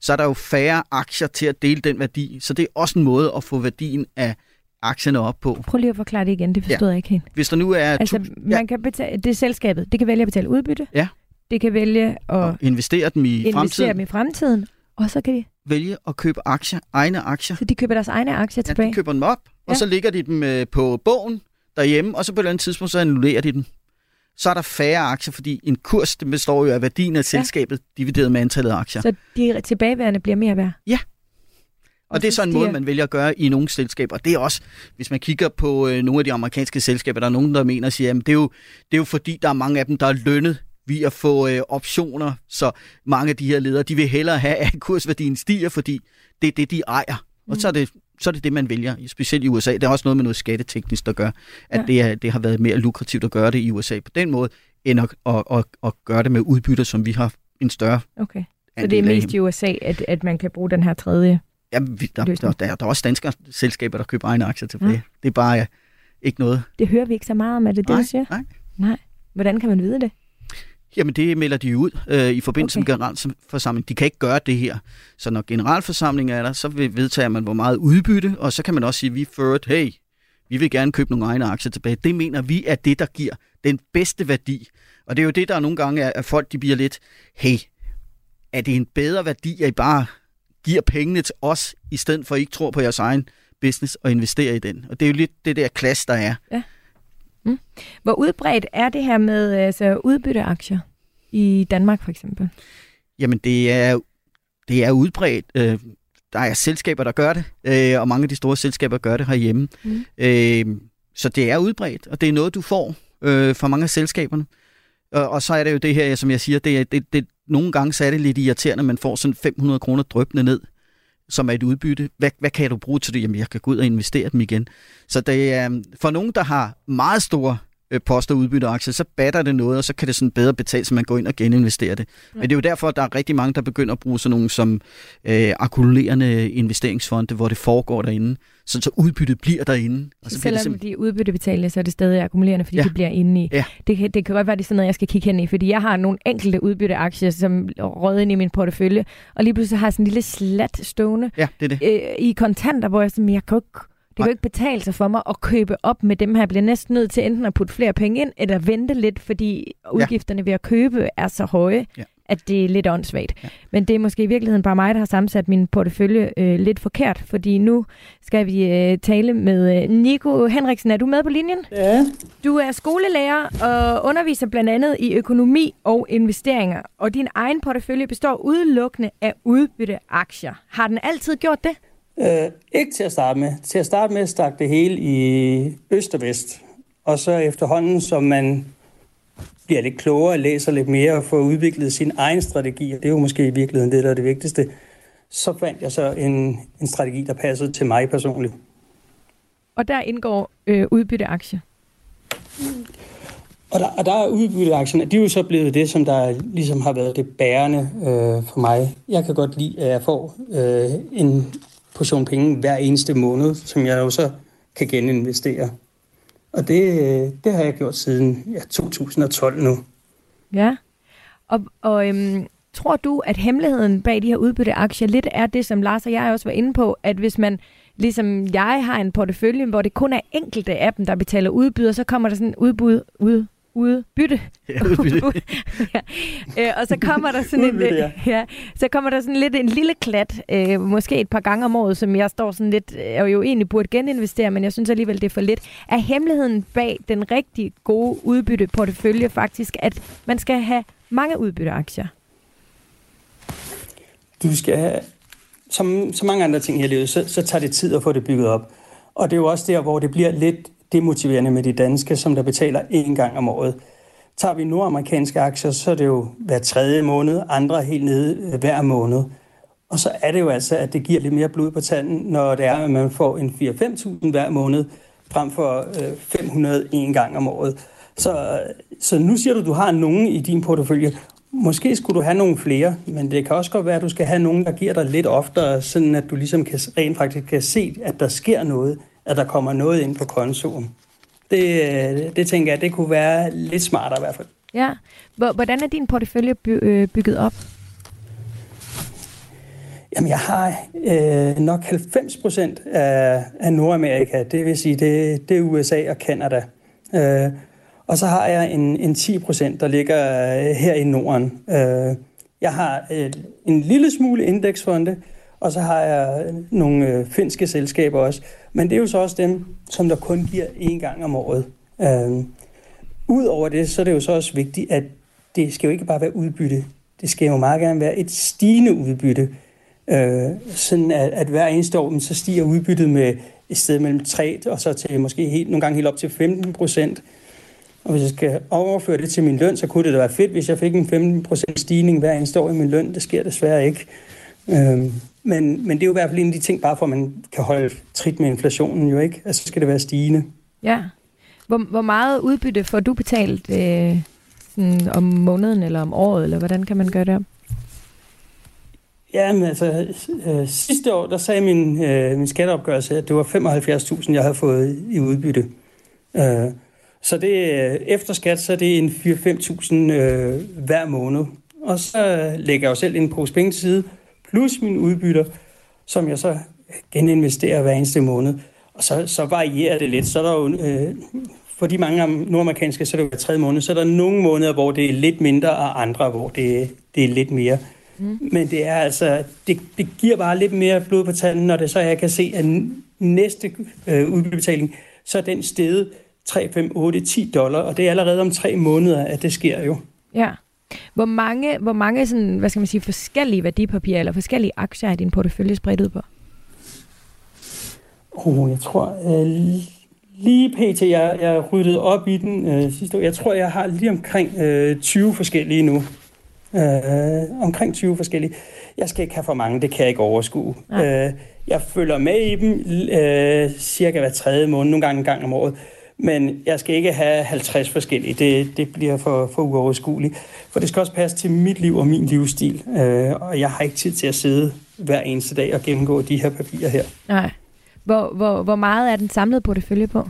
D: Så er der jo færre aktier til at dele den værdi. Så det er også en måde at få værdien af aktierne op på.
C: Prøv lige at forklare det igen, det forstod ja. jeg ikke helt.
D: Hvis der nu er
C: Altså,
D: tu-
C: man kan betale, det er selskabet, det kan vælge at betale udbytte.
D: Ja.
C: Det kan vælge at
D: ja, investere dem i
C: investere
D: fremtiden,
C: dem i fremtiden, og så kan de,
D: vælge at købe aktier, egne aktier.
C: så de køber deres egne aktier
D: Ja,
C: tilbage.
D: de køber dem op, og
C: Ja.
D: så ligger de dem øh, på bogen derhjemme, og så på et eller andet tidspunkt, så annullerer de dem. Så er der færre aktier, fordi en kurs det består jo af værdien af selskabet, divideret med antallet af aktier.
C: Så de tilbageværende bliver mere værd.
D: Ja. Og det er så en måde, man vælger at gøre i nogle selskaber. Det er også, hvis man kigger på øh, nogle af de amerikanske selskaber, der er nogen, der mener og siger, at det er, jo, det er jo fordi, der er mange af dem, der er lønnet ved at få øh, optioner, så mange af de her ledere, de vil hellere have, at kursværdien stiger, fordi det er det, de ejer. Og så er det så er det det, man vælger, specielt i USA. Det er også noget med noget skatteteknisk, der gør, at
C: Ja.
D: det, er, det har været mere lukrativt at gøre det i USA på den måde, end at, at, at, at gøre det med udbytter, som vi har en større
C: Okay. Så det er mest i USA, at, at man kan bruge den her tredje.
D: Ja, vi, der, der, der, der er også danske selskaber, der køber egne aktier tilbage.
C: Ja.
D: Ja. Det er bare ikke noget.
C: Det hører vi ikke så meget om, er det det,
D: nej,
C: du siger?
D: nej.
C: Nej. Hvordan kan man vide det?
D: Jamen, det melder de ud øh, i forbindelse
C: Okay.
D: med generalforsamling. De kan ikke gøre det her. Så når generalforsamlingen er der, så vedtager man, hvor meget udbytte, og så kan man også sige, vi ført, hey, vi vil gerne købe nogle egne aktier tilbage. Det mener vi er det, der giver den bedste værdi. Og det er jo det, der nogle gange er, at folk de bliver lidt, hey, er det en bedre værdi, at I bare giver pengene til os, i stedet for at I ikke tror på jeres egen business og investerer i den. Og det er jo lidt det der klasse, der er.
C: Hvor udbredt er det her med altså, udbytteaktier i Danmark for eksempel?
D: Jamen, det er, det er udbredt. Øh, der er selskaber, der gør det, øh, og mange af de store selskaber gør det herhjemme.
C: Mm.
D: Øh, så det er udbredt, og det er noget, du får øh, fra mange af selskaberne. Og, og så er det jo det her, som jeg siger, det er, det, det, nogle gange så er det lidt irriterende, at man får sådan 500 kroner drøbende ned, som er et udbytte. Hvad, hvad kan du bruge til det? Jamen, jeg kan gå ud og investere dem igen. Så det er, øhm, for nogen, der har meget store øh, poster udbytteaktier, så batter det noget, og så kan det sådan bedre betale, så man går ind og geninvesterer det. Men det er jo derfor, at der er rigtig mange, der begynder at bruge sådan nogle som øh, akkumulerende investeringsfonde, hvor det foregår derinde, så, så udbyttet bliver derinde. Og så
C: Så selvom
D: simpelthen...
C: de er udbyttebetalte, så er det stadig akkumulerende, fordi ja. De bliver inde i.
D: Ja.
C: Det, kan, det kan godt være, det er sådan noget, jeg skal kigge hen i, fordi jeg har nogle enkelte udbytteaktier, som råder ind i min portefølje, og lige pludselig har jeg sådan en lille slat stående
D: Ja, det er det.
C: øh, i kontanter, hvor jeg sådan, jeg kan ikke, det kan jo ikke betale sig for mig at købe op med dem her. Jeg bliver næsten nødt til enten at putte flere penge ind, eller vente lidt, fordi udgifterne ved at købe er så høje,
D: Ja.
C: at det er lidt åndssvagt.
D: Ja.
C: Men det er måske i virkeligheden bare mig, der har sammensat min portefølje øh, lidt forkert, fordi nu skal vi øh, tale med øh, Nico Henriksen. Er du med på linjen?
E: Ja,
C: Du er skolelærer og underviser blandt andet i økonomi og investeringer, og din egen portefølje består udelukkende af udbytteaktier. Har den altid gjort det?
E: Øh, ikke til at starte med. Til at starte med stak det hele i øst og vest. Og så efterhånden, som man bliver lidt klogere, læser lidt mere og får udviklet sin egen strategi, og det er jo måske i virkeligheden det, der er det vigtigste, så fandt jeg så en, en strategi, der passede til mig personligt.
C: Og der indgår øh, udbytteaktier.
E: Og der, og der er udbytteaktierne, de er jo så blevet det, som der ligesom har været det bærende øh, for mig. Jeg kan godt lide, at jeg får øh, en portion penge hver eneste måned, som jeg jo så kan geninvestere. Og det, øh, det har jeg gjort siden ja, 2012 nu.
C: Ja. Og, og øhm, tror du, at hemmeligheden bag de her udbytteaktier lidt er det, som Lars og jeg også var inde på, at hvis man ligesom jeg har en portefølje, hvor det kun er enkelte af dem, der betaler udbyder, så kommer der sådan en udbud, ud, udbytte.
D: Ja, udbytte. (laughs)
C: ja. øh, og så kommer der sådan en,
E: Udbytte, ja. (laughs)
C: ja, så kommer der sådan lidt en lille klat, øh, måske et par gange om året, som jeg står sådan lidt, og jo egentlig burde geninvestere, men jeg synes alligevel, det er for lidt. Er hemmeligheden bag den rigtig gode udbytteportefølje faktisk, at man skal have mange udbytteaktier?
E: Du skal have, som så mange andre ting her i livet, så, så tager det tid at få det bygget op. Og det er jo også der, hvor det bliver lidt demotiverende med de danske, som der betaler én gang om året. Tager vi nordamerikanske aktier, så er det jo hver tredje måned, andre helt nede øh, hver måned. Og så er det jo altså, at det giver lidt mere blod på tanden, når det er, at man får en 4-5.000 hver måned, frem for øh, 500 en gang om året. Så, øh, så nu siger du, at du har nogen i din portefølje. Måske skulle du have nogle flere, men det kan også godt være, at du skal have nogen, der giver dig lidt oftere, sådan at du ligesom kan, rent faktisk kan se, at der sker noget, at der kommer noget ind på kontoen. Det, øh, det tænker jeg, det kunne være lidt smartere i hvert fald.
C: Ja. Hvor- Hvordan er din portefølje øh, bygget op?
E: Jamen, jeg har øh, nok 90 procent af, af Nordamerika. Det vil sige, det, det er USA og Kanada. Øh, og så har jeg en, en 10 procent, der ligger øh, her i Norden. Øh, jeg har øh, en lille smule indeksfonde, og så har jeg nogle øh, finske selskaber også. Men det er jo så også dem, som der kun giver én gang om året. Øh, Udover det, så er det jo så også vigtigt, at det skal jo ikke bare være udbytte. Det skal jo meget gerne være et stigende udbytte. Øh, sådan at, at hver eneste år, så stiger udbyttet med et sted mellem 3 og så til måske helt, nogle gange helt op til 15 procent. Og hvis jeg skal overføre det til min løn, så kunne det da være fedt, hvis jeg fik en 15 procent stigning hver eneste år i min løn. Det sker desværre ikke. Øh, men, men det er jo i hvert fald en af de ting, bare for at man kan holde trit med inflationen jo ikke. Altså så skal det være stigende.
C: Ja. Hvor, hvor meget udbytte får du betalt øh, sådan om måneden eller om året, eller hvordan kan man gøre det?
E: Ja, men altså, øh, sidste år, der sagde min, øh, min skatteopgørelse, at det var 75.000, jeg havde fået i udbytte. Øh, så det, øh, efter skat, så er det en 4-5.000 øh, hver måned. Og så lægger jeg jo selv en pose penge til side, plus mine udbytter, som jeg så geninvesterer hver eneste måned. Og så, så varierer det lidt. Så er der jo, øh, for de mange nordamerikanske, så er det jo tredje måned, så er der nogle måneder, hvor det er lidt mindre, og andre, hvor det, det er lidt mere. Mm. Men det er altså, det, det giver bare lidt mere blod på tanden, når det så jeg kan se, at næste øh, udbetaling, så er den steget 3, 5, 8, 10 dollar, og det er allerede om tre måneder, at det sker jo.
C: Ja. Hvor mange, hvor mange sådan, hvad skal man sige, forskellige værdipapirer eller forskellige aktier er din portefølje spredt ud på?
E: Oh, jeg tror, øh, lige pt. Jeg, jeg ryddede op i den øh, sidste år. Jeg tror, jeg har lige omkring øh, 20 forskellige nu. Øh, omkring 20 forskellige. Jeg skal ikke have for mange, det kan jeg ikke overskue.
C: Nej.
E: Øh, jeg følger med i dem øh, cirka hver tredje måned, nogle gange en gang om året. Men jeg skal ikke have 50 forskellige. Det, det bliver for, for uoverskueligt. For det skal også passe til mit liv og min livsstil. Øh, og jeg har ikke tid til at sidde hver eneste dag og gennemgå de her papirer her.
C: Nej. Hvor, hvor, hvor meget er den samlede portefølje på?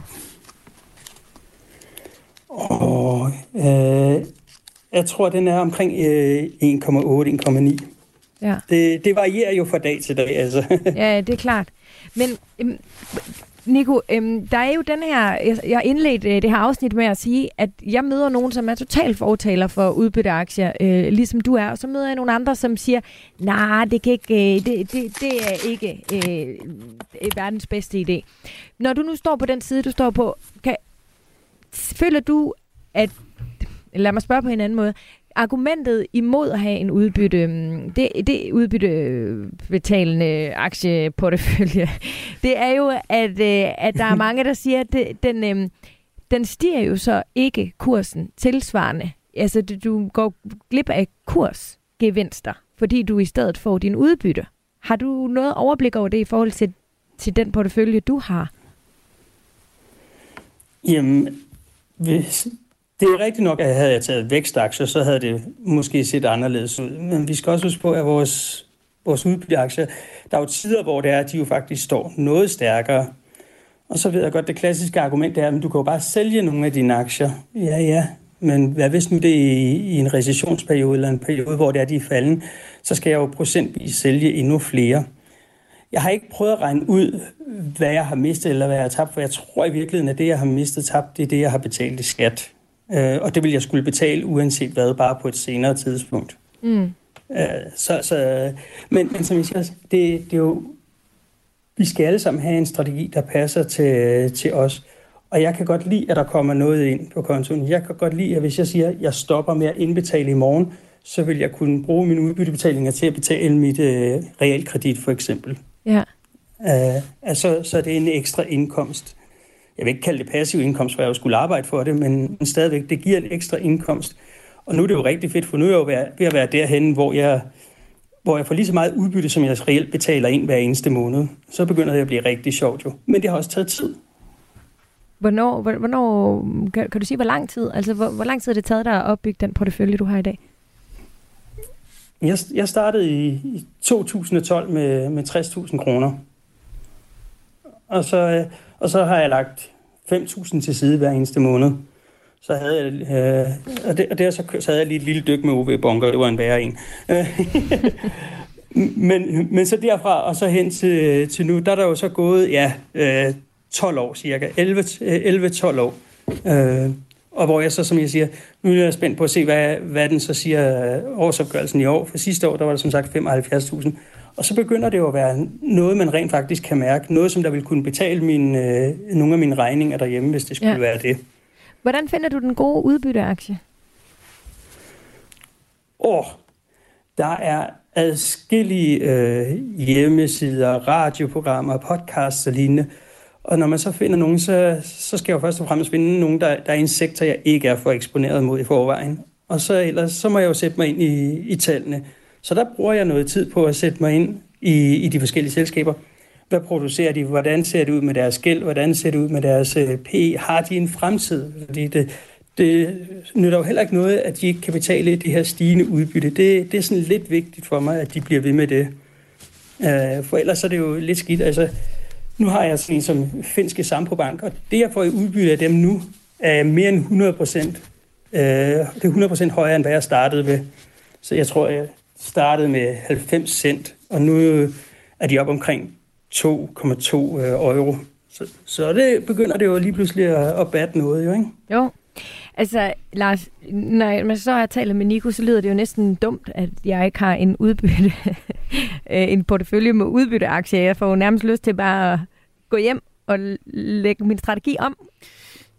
E: Og øh, jeg tror, den er omkring øh, 1,8-1,9.
C: Ja.
E: Det, det varierer jo fra dag til dag, altså.
C: ja, det er klart. Men øhm, Nico, øhm, der er jo den her, jeg, jeg indledte øh, det her afsnit med at sige, at jeg møder nogen, som er totalt fortaler for udbytteaktier, øh, ligesom du er, og så møder jeg nogle andre, som siger, nej, nah, det, kan ikke, øh, det, det, det er ikke øh, øh, verdens bedste idé. Når du nu står på den side, du står på, kan, føler du, at, lad mig spørge på en anden måde, argumentet imod at have en udbytte, mm, det, det udbyttebetalende aktieportefølje, (laughs) det er jo, at, øh, at der er (laughs) mange, der siger, at det, den, øh, den stiger jo så ikke kursen tilsvarende. Altså, du- du går glip af kursgevinster, fordi du i stedet får din udbytte. Har du noget overblik over det i forhold til, til den portefølje, du har?
E: Jamen, hvis, det er rigtigt nok, at havde jeg taget vækstaktier, så havde det måske set anderledes ud. Men vi skal også huske på, at vores, vores udbytteaktier, der er jo tider, hvor det er, at de jo faktisk står noget stærkere. Og så ved jeg godt, det klassiske argument er, at du kan jo bare sælge nogle af dine aktier. Ja, ja, men hvad hvis nu det er i, i en recessionsperiode eller en periode, hvor det er, de er falden, så skal jeg jo procentvis sælge endnu flere. Jeg har ikke prøvet at regne ud, hvad jeg har mistet eller hvad jeg har tabt, for jeg tror i virkeligheden, at det, jeg har mistet tabt, det er det, jeg har betalt i skat. Øh, og det vil jeg skulle betale uanset hvad, bare på et senere tidspunkt. Mm. Øh, så, så, men, men som jeg siger, det, det er jo, vi skal alle sammen have en strategi, der passer til, til os. Og jeg kan godt lide, at der kommer noget ind på kontoen. Jeg kan godt lide, at hvis jeg siger, at jeg stopper med at indbetale i morgen, så vil jeg kunne bruge mine udbyttebetalinger til at betale mit øh, realkredit for eksempel.
C: Ja.
E: Uh, altså, så det er en ekstra indkomst. Jeg vil ikke kalde det passiv indkomst, for jeg skulle arbejde for det, men, stadigvæk, det giver en ekstra indkomst. Og nu er det jo rigtig fedt, for nu er jeg jo ved at være derhen, hvor jeg, hvor jeg får lige så meget udbytte, som jeg reelt betaler ind hver eneste måned. Så begynder det at blive rigtig sjovt jo. Men det har også taget tid.
C: Hvornår, hvornår kan, kan du sige, hvor lang tid? Altså, hvor, hvor lang tid har det taget dig at opbygge den portefølje, du har i dag?
E: Jeg, jeg startede i, i 2012 med, med 60.000 kroner. Og så, øh, og så har jeg lagt 5.000 til side hver eneste måned. Så havde jeg, øh, og, det, og der så, så havde jeg lige et lille dyk med OV Bunker, det var en værre en. (laughs) men, men så derfra og så hen til, til nu, der er der jo så gået, ja, øh, 12 år cirka, 11-12 øh, år. Øh, og hvor jeg så, som jeg siger, nu er jeg spændt på at se, hvad, hvad den så siger øh, årsopgørelsen i år. For sidste år, der var det som sagt 75.000. Og så begynder det jo at være noget, man rent faktisk kan mærke. Noget, som der vil kunne betale min, øh, nogle af mine regninger derhjemme, hvis det skulle ja. være det.
C: Hvordan finder du den gode udbytteaktie?
E: Åh, oh, der er adskillige øh, hjemmesider, radioprogrammer, podcasts og lignende. Og når man så finder nogen, så, så skal jeg jo først og fremmest finde nogen, der, der er en sektor, jeg ikke er for eksponeret mod i forvejen. Og så ellers, så må jeg jo sætte mig ind i, i tallene. Så der bruger jeg noget tid på at sætte mig ind i, i de forskellige selskaber. Hvad producerer de? Hvordan ser det ud med deres gæld? Hvordan ser det ud med deres øh, P? Har de en fremtid? Fordi det, det nytter jo heller ikke noget, at de ikke kan betale det her stigende udbytte. Det, det er sådan lidt vigtigt for mig, at de bliver ved med det. Uh, for ellers er det jo lidt skidt. Altså, nu har jeg sådan en som finske Sampo Bank, og det jeg får i udbytte af dem nu, er mere end 100 procent. Uh, det er 100 procent højere, end hvad jeg startede ved. Så jeg tror, startede med 90 cent, og nu er de op omkring 2,2 øh, euro. Så, så det begynder det jo lige pludselig at, at batte noget, jo, ikke?
C: Jo. Altså, Lars, når man så har talt med Nico, så lyder det jo næsten dumt, at jeg ikke har en udbytte, (laughs) øh, en portefølje med udbytteaktier. Jeg får jo nærmest lyst til bare at gå hjem og lægge min strategi om.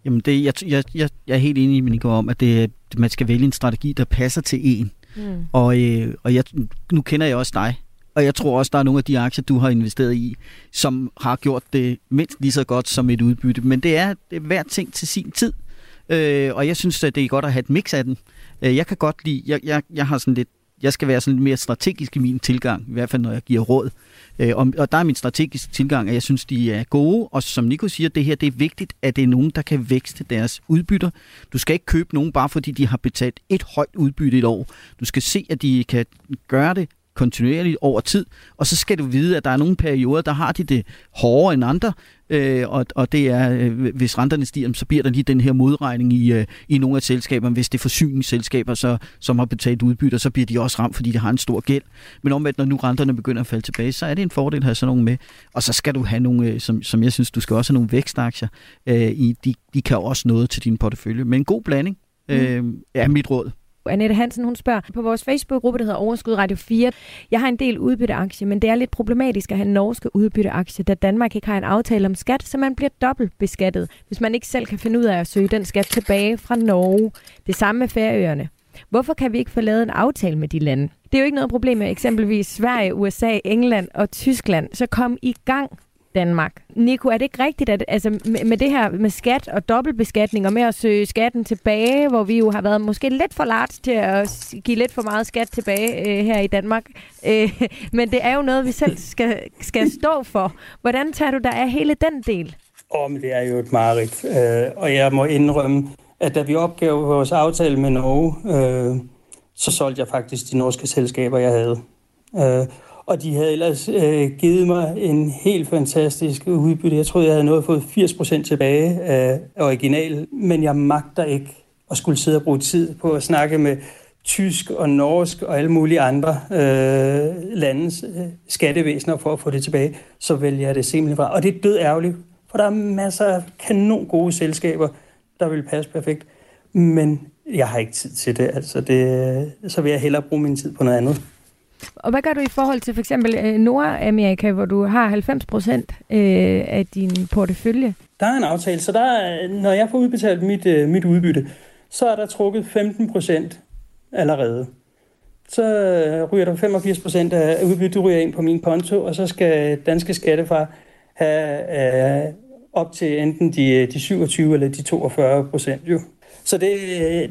D: Jamen, det, jeg, jeg, jeg, jeg er helt enig med Nico om, at det, man skal vælge en strategi, der passer til en. Mm. Og, øh, og jeg, nu kender jeg også dig, og jeg tror også, der er nogle af de aktier, du har investeret i, som har gjort det mindst lige så godt som et udbytte. Men det er, det er hver ting til sin tid. Øh, og jeg synes, at det er godt at have et mix af den. Øh, jeg kan godt lide, jeg, jeg, jeg har sådan lidt, jeg skal være sådan lidt mere strategisk i min tilgang, i hvert fald når jeg giver råd. Øh, og, og der er min strategiske tilgang, at jeg synes, de er gode. Og som Nico siger, det her det er vigtigt, at det er nogen, der kan vækste deres udbytter. Du skal ikke købe nogen, bare fordi de har betalt et højt udbytte et år. Du skal se, at de kan gøre det kontinuerligt over tid, og så skal du vide, at der er nogle perioder, der har de det hårdere end andre, øh, og, og det er, øh, hvis renterne stiger, så bliver der lige den her modregning i, øh, i nogle af selskaberne. Hvis det er forsyningsselskaber, så, som har betalt udbytter, så bliver de også ramt, fordi de har en stor gæld. Men omvendt, når nu renterne begynder at falde tilbage, så er det en fordel at have sådan nogle med. Og så skal du have nogle, øh, som, som jeg synes, du skal også have nogle vækstaktier. Øh, i, de, de kan også noget til din portefølje. Men en god blanding mm. øh, er mit råd.
C: Annette Hansen, hun spørger på vores Facebook-gruppe, der hedder Overskud Radio 4. Jeg har en del udbytteaktier, men det er lidt problematisk at have norske udbytteaktier, da Danmark ikke har en aftale om skat, så man bliver dobbelt beskattet, hvis man ikke selv kan finde ud af at søge den skat tilbage fra Norge. Det samme med Færøerne. Hvorfor kan vi ikke få lavet en aftale med de lande? Det er jo ikke noget problem med eksempelvis Sverige, USA, England og Tyskland. Så kom i gang Danmark. Nico, er det ikke rigtigt, at altså, med, med det her med skat og dobbeltbeskatning og med at søge skatten tilbage, hvor vi jo har været måske lidt for large til at give lidt for meget skat tilbage øh, her i Danmark, (laughs) øh, men det er jo noget, vi selv skal, skal stå for. Hvordan tager du dig af hele den del?
E: Åh, men det er jo et mareridt, øh, og jeg må indrømme, at da vi opgav vores aftale med Norge, øh, så solgte jeg faktisk de norske selskaber, jeg havde. Øh, og de havde ellers øh, givet mig en helt fantastisk udbytte. Jeg troede, jeg havde nået fået 80% tilbage af original, men jeg magter ikke at skulle sidde og bruge tid på at snakke med tysk og norsk og alle mulige andre øh, landes øh, skattevæsener for at få det tilbage, så vælger jeg det simpelthen fra. Og det er død ærgerligt, for der er masser af kanon gode selskaber, der vil passe perfekt. Men jeg har ikke tid til det, altså det, øh, så vil jeg hellere bruge min tid på noget andet.
C: Og hvad gør du i forhold til for eksempel øh, Nordamerika, hvor du har 90 procent øh, af din portefølje?
E: Der er en aftale, så der er, når jeg får udbetalt mit, øh, mit udbytte, så er der trukket 15 procent allerede. Så ryger der 85 procent af udbyttet ryger ind på min konto, og så skal danske skattefar have øh, op til enten de, de 27 eller de 42 procent jo. Så det,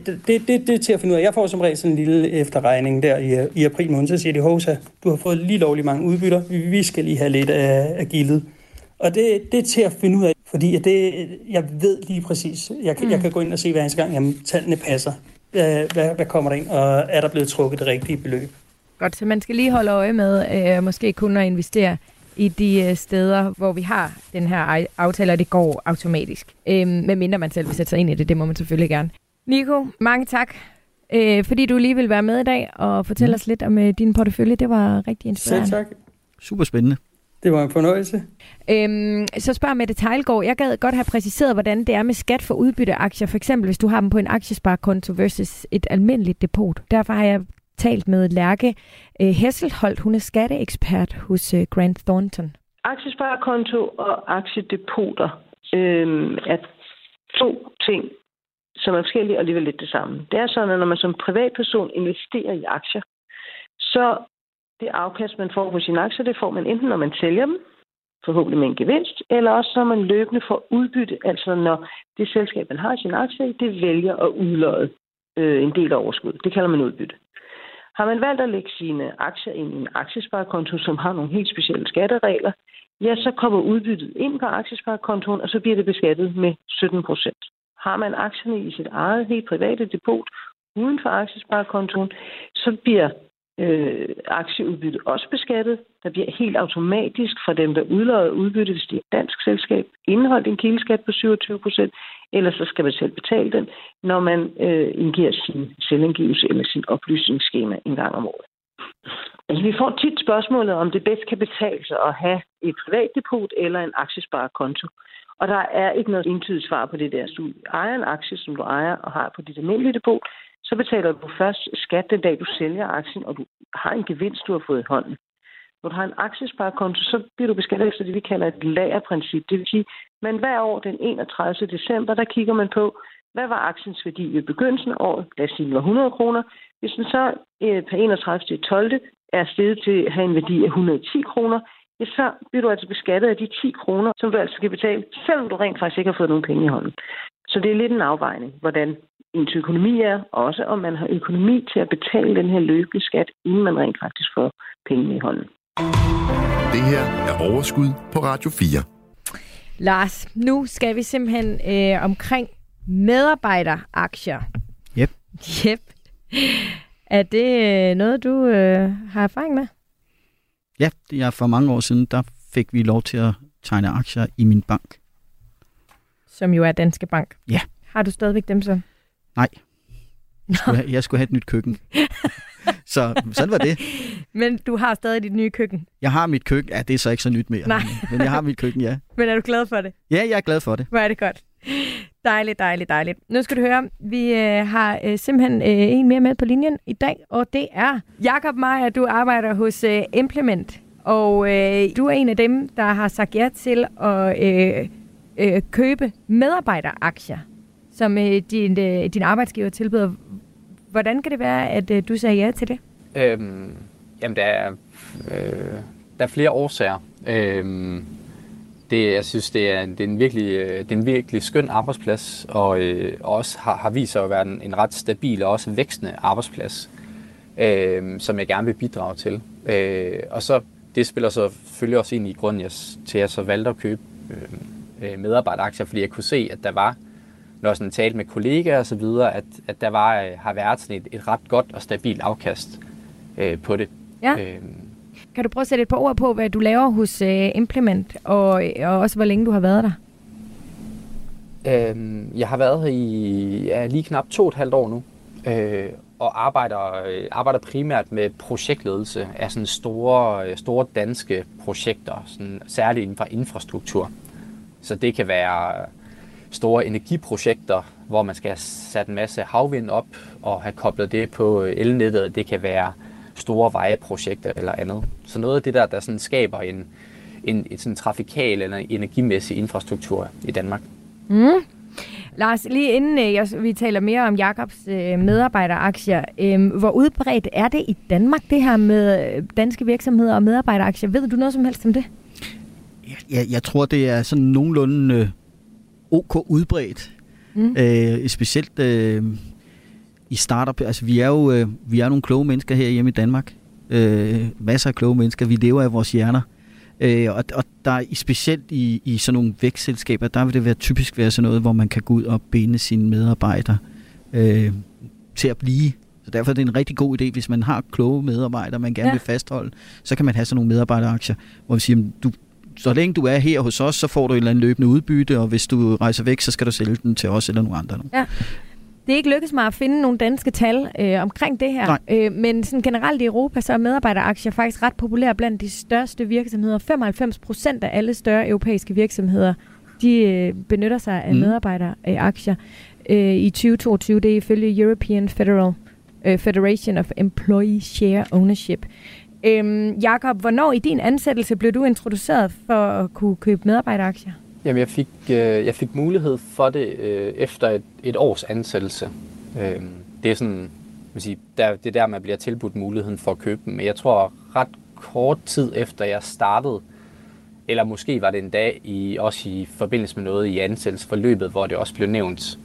E: det, det, det, det er til at finde ud af. Jeg får som regel sådan en lille efterregning der i, i april måned, så siger de, Hosa, du har fået lige lovlig mange udbytter, vi skal lige have lidt af, af gildet. Og det, det er til at finde ud af, fordi det, jeg ved lige præcis, jeg, mm. jeg kan gå ind og se hver eneste gang, jamen tallene passer. Hvad, hvad, hvad kommer der ind, og er der blevet trukket det rigtige beløb?
C: Godt, så man skal lige holde øje med, øh, måske kun at investere i de øh, steder, hvor vi har den her aftale, og det går automatisk. Øh, medmindre man selv vil sætte sig ind i det, det må man selvfølgelig gerne. Nico, mange tak, øh, fordi du lige vil være med i dag og fortælle mm. os lidt om øh, din portefølje. Det var rigtig inspirerende.
E: Selv tak.
D: Super spændende.
E: Det var en fornøjelse.
C: Øhm, så spørg med detaljgård. Jeg gad godt have præciseret, hvordan det er med skat for udbytteaktier. For eksempel, hvis du har dem på en aktiesparekonto versus et almindeligt depot. Derfor har jeg talt med Lærke øh, Hesselholt. Hesselholdt. Hun er skatteekspert hos øh, Grant Thornton.
F: Aktiesparekonto og aktiedepoter øh, er to ting, som er forskellige og alligevel lidt det samme. Det er sådan, at når man som privatperson investerer i aktier, så det afkast, man får på sine aktier, det får man enten, når man sælger dem, forhåbentlig med en gevinst, eller også så man løbende får udbytte, altså når det selskab, man har sin aktie, det vælger at udløje øh, en del af overskud. Det kalder man udbytte. Har man valgt at lægge sine aktier ind i en aktiesparekonto, som har nogle helt specielle skatteregler, ja, så kommer udbyttet ind på aktiesparekontoen, og så bliver det beskattet med 17 procent. Har man aktierne i sit eget helt private depot uden for aktiesparekontoen, så bliver øh, aktieudbytte også beskattet. Der bliver helt automatisk fra dem, der udløjer udbytte, hvis det er et dansk selskab, indeholdt en kildeskat på 27 procent, eller så skal man selv betale den, når man øh, indgiver sin selvindgivelse eller sin oplysningsskema en gang om året. Altså, vi får tit spørgsmålet, om det bedst kan betale sig at have et privat depot eller en aktiesparekonto. Og der er ikke noget entydigt svar på det der. Så du ejer en aktie, som du ejer og har på dit almindelige depot, så betaler du først skat den dag, du sælger aktien, og du har en gevinst, du har fået i hånden. Når du har en aktiesparekonto, så bliver du beskattet efter det, vi kalder et lagerprincip. Det vil sige, men hver år den 31. december, der kigger man på, hvad var aktiens værdi ved begyndelsen af året? Lad os sige, den var 100 kroner. Hvis den så øh, per 31. 12. er steget til at have en værdi af 110 kroner, ja, så bliver du altså beskattet af de 10 kroner, som du altså skal betale, selvom du rent faktisk ikke har fået nogen penge i hånden. Så det er lidt en afvejning, hvordan ens økonomi er, også om man har økonomi til at betale den her løbende skat, inden man rent faktisk får penge i hånden.
B: Det her er Overskud på Radio 4.
C: Lars, nu skal vi simpelthen øh, omkring medarbejderaktier.
D: Yep.
C: Yep. Er det øh, noget, du øh, har erfaring med?
D: Ja, det er for mange år siden, der fik vi lov til at tegne aktier i min bank.
C: Som jo er Danske Bank.
D: Ja.
C: Har du stadigvæk dem så?
D: Nej. Jeg skulle, have, jeg skulle have et nyt køkken. så sådan var det. (laughs)
C: Men du har stadig dit nye køkken?
D: Jeg har mit køkken. Ja, det er så ikke så nyt mere.
C: Nej.
D: Men jeg har mit køkken, ja. (laughs)
C: Men er du glad for det?
D: Ja, jeg er glad for det.
C: Hvor er det godt. Dejligt, dejligt, dejligt. Nu skal du høre, vi øh, har øh, simpelthen øh, en mere med på linjen i dag, og det er Jakob Meyer. Du arbejder hos øh, Implement, og øh, du er en af dem, der har sagt ja til at øh, øh, købe medarbejderaktier som øh, din, øh, din arbejdsgiver tilbyder. Hvordan kan det være, at øh, du sagde ja til det?
G: Øhm, jamen, der er, øh, der er flere årsager. Øhm, det, jeg synes, det er, det er, en, virkelig, øh, det er en virkelig skøn arbejdsplads, og øh, også har, har vist sig at være en, en ret stabil og også vækstende arbejdsplads, øh, som jeg gerne vil bidrage til. Øh, og så det spiller så selvfølgelig også ind i grunden jeg, til, at jeg så valgte at købe øh, øh medarbejderaktier, fordi jeg kunne se, at der var, når jeg sådan talte med kollegaer og så videre, at, at der var, øh, har været sådan et, et ret godt og stabilt afkast øh, på det.
C: Ja. Øh, kan du prøve at sætte et par ord på, hvad du laver hos uh, Implement, og, og også hvor længe du har været der?
G: Øhm, jeg har været her i ja, lige knap to og et halvt år nu, øh, og arbejder, øh, arbejder primært med projektledelse af sådan store, øh, store danske projekter, sådan, særligt inden for infrastruktur. Så det kan være store energiprojekter, hvor man skal have sat en masse havvind op og have koblet det på elnettet. Det kan være store vejeprojekter eller andet. Så noget af det der, der sådan skaber en, en, en sådan trafikal eller energimæssig infrastruktur i Danmark.
C: Mm. Lars, lige inden øh, jeg, vi taler mere om Jakobs øh, medarbejderaktier, øh, hvor udbredt er det i Danmark, det her med øh, danske virksomheder og medarbejderaktier? Ved du noget som helst om det?
D: Jeg, jeg tror, det er sådan nogenlunde øh, ok udbredt. Mm. Øh, specielt øh, i startup. Altså, vi er jo øh, vi er nogle kloge mennesker her hjemme i Danmark. Øh, masser af kloge mennesker. Vi lever af vores hjerner. Øh, og, og der er specielt i, i sådan nogle vækstselskaber, der vil det være typisk være sådan noget, hvor man kan gå ud og binde sine medarbejdere øh, til at blive. Så derfor er det en rigtig god idé, hvis man har kloge medarbejdere, man gerne ja. vil fastholde, så kan man have sådan nogle medarbejderaktier, hvor vi siger, du, så længe du er her hos os, så får du et eller andet løbende udbytte, og hvis du rejser væk, så skal du sælge den til os eller nogle andre.
C: Ja. Det er ikke lykkedes mig at finde nogle danske tal øh, omkring det her, øh, men sådan generelt i Europa så er medarbejderaktier faktisk ret populære blandt de største virksomheder. 95 procent af alle større europæiske virksomheder, de øh, benytter sig af mm. medarbejderaktier øh, i 2022. Det er ifølge European Federal øh, Federation of Employee Share Ownership. Øhm, Jakob, hvornår i din ansættelse blev du introduceret for at kunne købe medarbejderaktier?
G: Jamen, jeg fik, øh, jeg fik mulighed for det øh, efter et, et års ansættelse. Øh, det er sådan, man sige, der, det er der, man bliver tilbudt muligheden for at købe dem. Men jeg tror, ret kort tid efter jeg startede, eller måske var det en dag, i, også i forbindelse med noget i ansættelsesforløbet, hvor det også blev nævnt,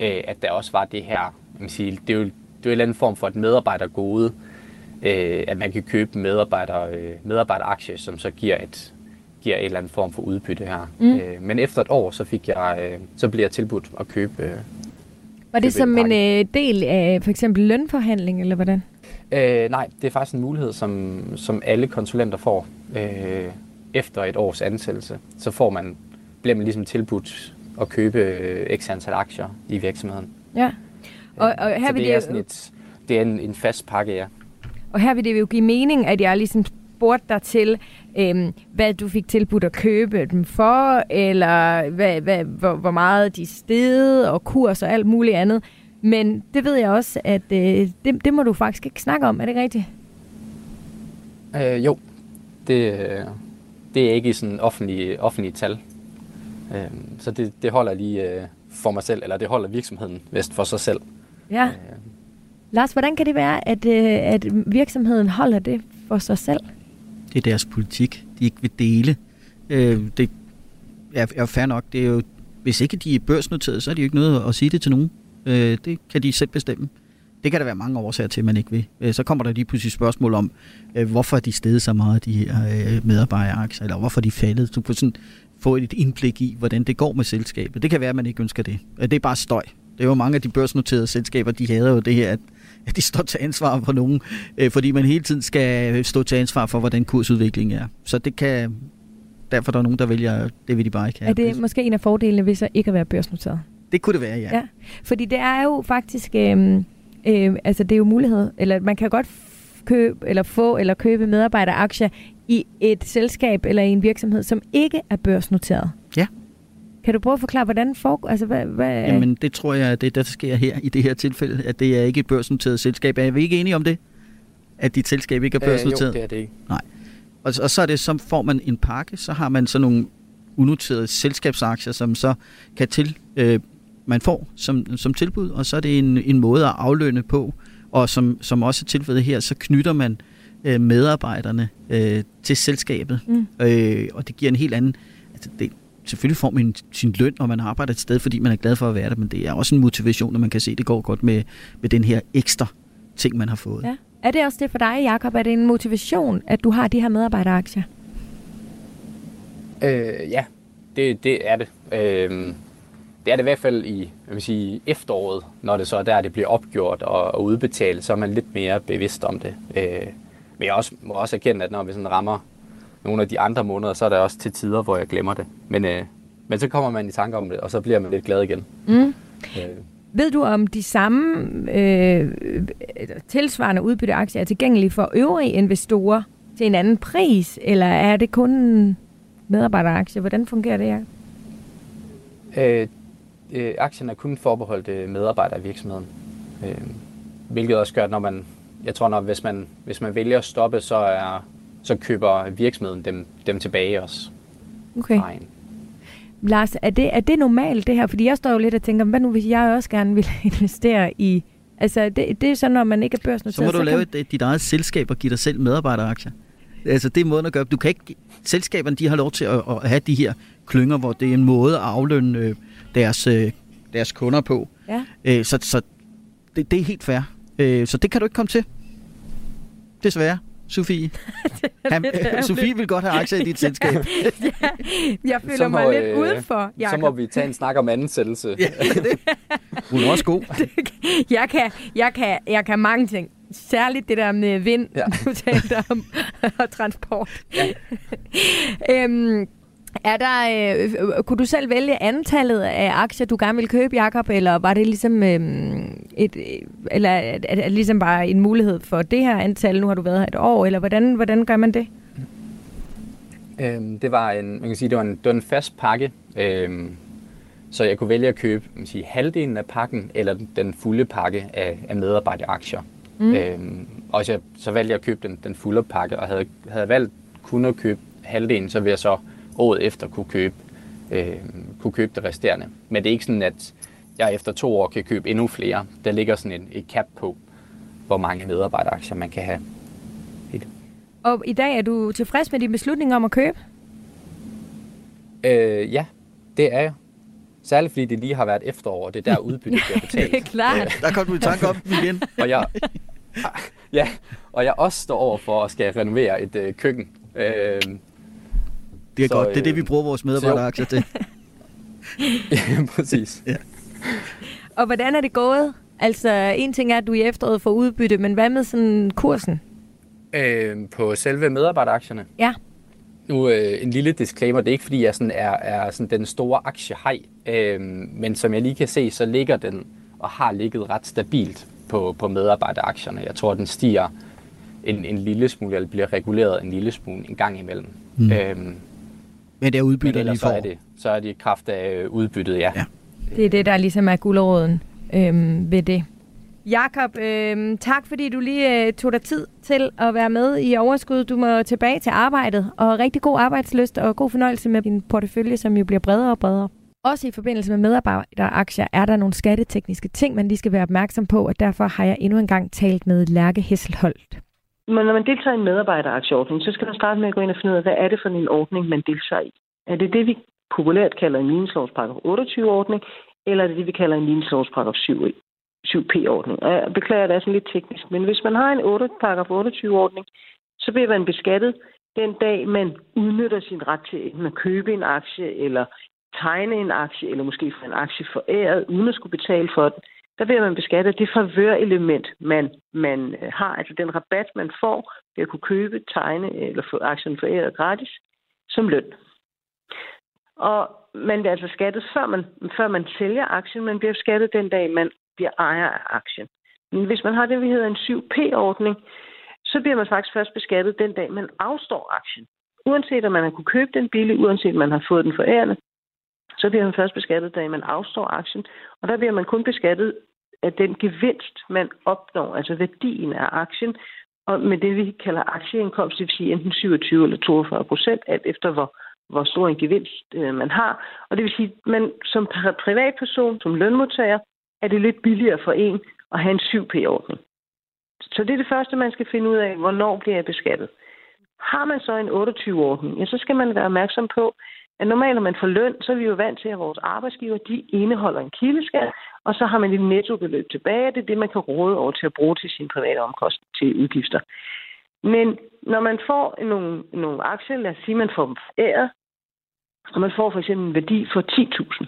G: øh, at der også var det her, man sige, det er jo, det er jo en eller anden form for et medarbejdergode, øh, at man kan købe medarbejder, øh, medarbejderaktier, som så giver et, giver en eller anden form for udbytte her. Mm. Øh, men efter et år, så fik jeg, øh, så blev jeg tilbudt at købe øh,
C: Var det som en øh, del af for eksempel lønforhandling, eller hvordan?
G: Øh, nej, det er faktisk en mulighed, som, som alle konsulenter får øh, efter et års ansættelse. Så får man, bliver man ligesom tilbudt at købe øh, x antal aktier i virksomheden.
C: Ja. Og, og her
G: så det,
C: det
G: er sådan et, det er en, en fast pakke, ja.
C: Og her vil det jo give mening, at jeg ligesom spurgte dig til, øhm, hvad du fik tilbudt at købe dem for, eller hvad, hvad, hvor, hvor meget de steg, og kurs og alt muligt andet. Men det ved jeg også, at øh, det, det må du faktisk ikke snakke om. Er det rigtigt?
G: Øh, jo, det, det er ikke i sådan offentlige, offentlige tal. Øh, så det, det holder lige øh, for mig selv, eller det holder virksomheden vest for sig selv.
C: Ja. Øh. Lars, hvordan kan det være, at, øh, at virksomheden holder det for sig selv?
D: Det er deres politik, de ikke vil dele. Øh, det er, er fair nok. Det er jo, hvis ikke de er børsnoteret, så er de jo ikke noget at sige det til nogen. Øh, det kan de selv bestemme. Det kan der være mange årsager til, at man ikke vil. Øh, så kommer der lige pludselig spørgsmål om, øh, hvorfor er de steget så meget, de her øh, medarbejderaktier, eller hvorfor er de faldet. Du får sådan få et indblik i, hvordan det går med selskabet. Det kan være, at man ikke ønsker det. Øh, det er bare støj. Det er jo mange af de børsnoterede selskaber, de hader jo det her, at at de står til ansvar for nogen, øh, fordi man hele tiden skal stå til ansvar for, hvordan kursudviklingen er. Så det kan, derfor er der nogen, der vælger, det vil de bare ikke have.
C: Er det måske en af fordelene ved så ikke at være børsnoteret?
D: Det kunne det være, ja.
C: ja. Fordi det er jo faktisk, øh, øh, altså det er jo mulighed, eller man kan godt købe, eller få, eller købe medarbejderaktier i et selskab eller i en virksomhed, som ikke er børsnoteret.
D: Ja.
C: Kan du prøve at forklare, hvordan foregår? Altså, hvad, hvad...
D: Jamen, det tror jeg, det er det, der sker her i det her tilfælde, at det er ikke et børsnoteret selskab. Er vi ikke enige om det? At dit selskab ikke er børsnoteret?
G: Øh, jo, det er det ikke.
D: Nej. Og, og så er det, så får man en pakke, så har man sådan nogle unoterede selskabsaktier, som så kan til, øh, man får som, som tilbud, og så er det en, en måde at aflønne på, og som, som også er tilfældet her, så knytter man øh, medarbejderne øh, til selskabet, mm. øh, og det giver en helt anden altså det, selvfølgelig får man sin løn, og man arbejder et sted, fordi man er glad for at være der, men det er også en motivation, at man kan se, at det går godt med, med den her ekstra ting, man har fået.
C: Ja. Er det også det for dig, Jakob? Er det en motivation, at du har de her medarbejderaktier?
G: Øh, ja, det, det er det. Øh, det er det i hvert fald i jeg vil sige, efteråret, når det så er der, det bliver opgjort og, og udbetalt, så er man lidt mere bevidst om det. Øh, men jeg også, må også erkende, at når vi sådan rammer nogle af de andre måneder, så er der også til tider, hvor jeg glemmer det. Men, øh, men så kommer man i tanke om det, og så bliver man lidt glad igen.
C: Mm.
G: Øh,
C: Ved du, om de samme øh, tilsvarende udbytteaktier er tilgængelige for øvrige investorer til en anden pris, eller er det kun medarbejderaktier? Hvordan fungerer det, Jacob?
G: øh, øh, aktien er kun forbeholdt øh, medarbejdere i virksomheden. Øh, hvilket også gør, at når man, jeg tror, når, hvis, man, hvis man vælger at stoppe, så, er, så køber virksomheden dem, dem tilbage også.
C: Okay.
G: fra en.
C: Lars, er det, er det normalt det her? Fordi jeg står jo lidt og tænker, hvad nu hvis jeg også gerne vil (laughs) investere i... Altså, det, det er sådan, når man ikke er børsnoteret.
D: Så må du
C: kan-
D: lave et, dit eget selskab og give dig selv medarbejderaktier. Altså, det er måden at gøre. Du kan ikke... Selskaberne, de har lov til at, at have de her klynger, hvor det er en måde at aflønne øh, deres, øh, deres kunder på.
C: Ja.
D: Øh, så så det, det er helt fair. Øh, så det kan du ikke komme til. Desværre, Sofie. (laughs) Han. (laughs) Sofie vil godt have aktier i dit (laughs) selskab.
C: Jeg føler
G: Så må,
C: mig lidt
G: øh,
C: udenfor,
G: Så må
C: Jacob.
G: vi tage en snak om ansættelse.
D: ja, det. Hun er også god.
C: Jeg kan, jeg, kan, jeg kan mange ting. Særligt det der med vind, ja.
G: Ja.
C: du talte om, og transport. Ja. øhm, er der, øh, kunne du selv vælge antallet af aktier, du gerne ville købe, Jacob, eller var det ligesom øhm, et, øh, eller er, er ligesom bare en mulighed for det her antal, nu har du været her et år, eller hvordan, hvordan gør man det?
G: Øhm, det var en, man kan sige, det var en, det var en fast pakke, øhm, så jeg kunne vælge at købe man kan sige, halvdelen af pakken eller den- fulde pakke af, af medarbejderaktier. Mm. Øhm, og så, så valgte jeg at købe den, den fulde pakke, og havde, havde valgt kun at købe halvdelen, så ville jeg så året efter kunne købe, øhm, kunne købe det resterende. Men det er ikke sådan, at jeg efter to år kan købe endnu flere. Der ligger sådan en, et cap på, hvor mange medarbejderaktier man kan have.
C: Og i dag er du tilfreds med din beslutning om at købe?
G: Øh, ja, det er jeg. Særligt fordi det lige har været efterår, og det er der udbyttet bliver (laughs) betalt.
C: Det er klart.
D: Der kom du i tanke om igen. (laughs)
G: og jeg, ja, og jeg også står over for at skal renovere et øh, køkken. Øh,
D: Det er
G: Så,
D: godt. Det er det, vi
G: øh,
D: bruger vores medarbejderaktier til. (laughs)
G: ja, præcis.
C: Og hvordan er det gået? Altså, en ting er, at du i efteråret får udbytte, men hvad med sådan kursen?
G: Øh, på selve medarbejderaktierne.
C: Ja.
G: Nu øh, en lille disclaimer, det er ikke fordi, jeg sådan er, er sådan den store aktiehej, øh, men som jeg lige kan se, så ligger den og har ligget ret stabilt på, på medarbejderaktierne. Jeg tror, den stiger en, en lille smule, eller bliver reguleret en lille smule en gang imellem. Mm. Øhm,
D: Men det er udbytter lige
G: ellers så er det, så er det i kraft af øh, udbyttet, ja.
D: Ja.
C: Det er det, der ligesom er guldråden øhm, ved det. Jakob, øhm, tak fordi du lige øh, tog dig tid til at være med i Overskud. Du må tilbage til arbejdet, og rigtig god arbejdsløst og god fornøjelse med din portefølje, som jo bliver bredere og bredere. Også i forbindelse med medarbejderaktier er der nogle skattetekniske ting, man lige skal være opmærksom på, og derfor har jeg endnu en gang talt med Lærke Hesselholdt.
F: Men når man deltager i en medarbejderaktieordning, så skal man starte med at gå ind og finde ud af, hvad er det for en ordning, man deltager i. Er det det, vi populært kalder en ligningslovs paragraf 28-ordning, eller er det det, vi kalder en ligningslovs paragraf 7, 7P-ordning? Og jeg beklager, at det er sådan lidt teknisk, men hvis man har en 8, paragraf 28-ordning, så bliver man beskattet den dag, man udnytter sin ret til enten at købe en aktie, eller tegne en aktie, eller måske få en aktie foræret, uden at skulle betale for den der bliver man beskattet det favørelement, man, man øh, har, altså den rabat, man får ved at kunne købe, tegne øh, eller få aktien foræret gratis som løn. Og man bliver altså skattet, før man, før man sælger aktien, man bliver skattet den dag, man bliver ejer af aktien. Men hvis man har det, vi hedder en 7P-ordning, så bliver man faktisk først beskattet den dag, man afstår aktien. Uanset om man har kunne købe den billig, uanset om man har fået den forærende, så bliver man først beskattet, da man afstår aktien. Og der bliver man kun beskattet af den gevinst, man opnår, altså værdien af aktien, og med det, vi kalder aktieindkomst, det vil sige enten 27 eller 42 procent, alt efter hvor, hvor stor en gevinst øh, man har. Og det vil sige, at man som privatperson, som lønmodtager, er det lidt billigere for en at have en 7P-ordning. Så det er det første, man skal finde ud af, hvornår bliver jeg beskattet. Har man så en 28-ordning, ja, så skal man være opmærksom på, at normalt, når man får løn, så er vi jo vant til, at vores arbejdsgiver, de indeholder en kildeskat, og så har man et nettobeløb tilbage. Det er det, man kan råde over til at bruge til sine private omkostninger til udgifter. Men når man får nogle, nogle aktier, lad os sige, man får dem foræret, og man får for eksempel en værdi for 10.000,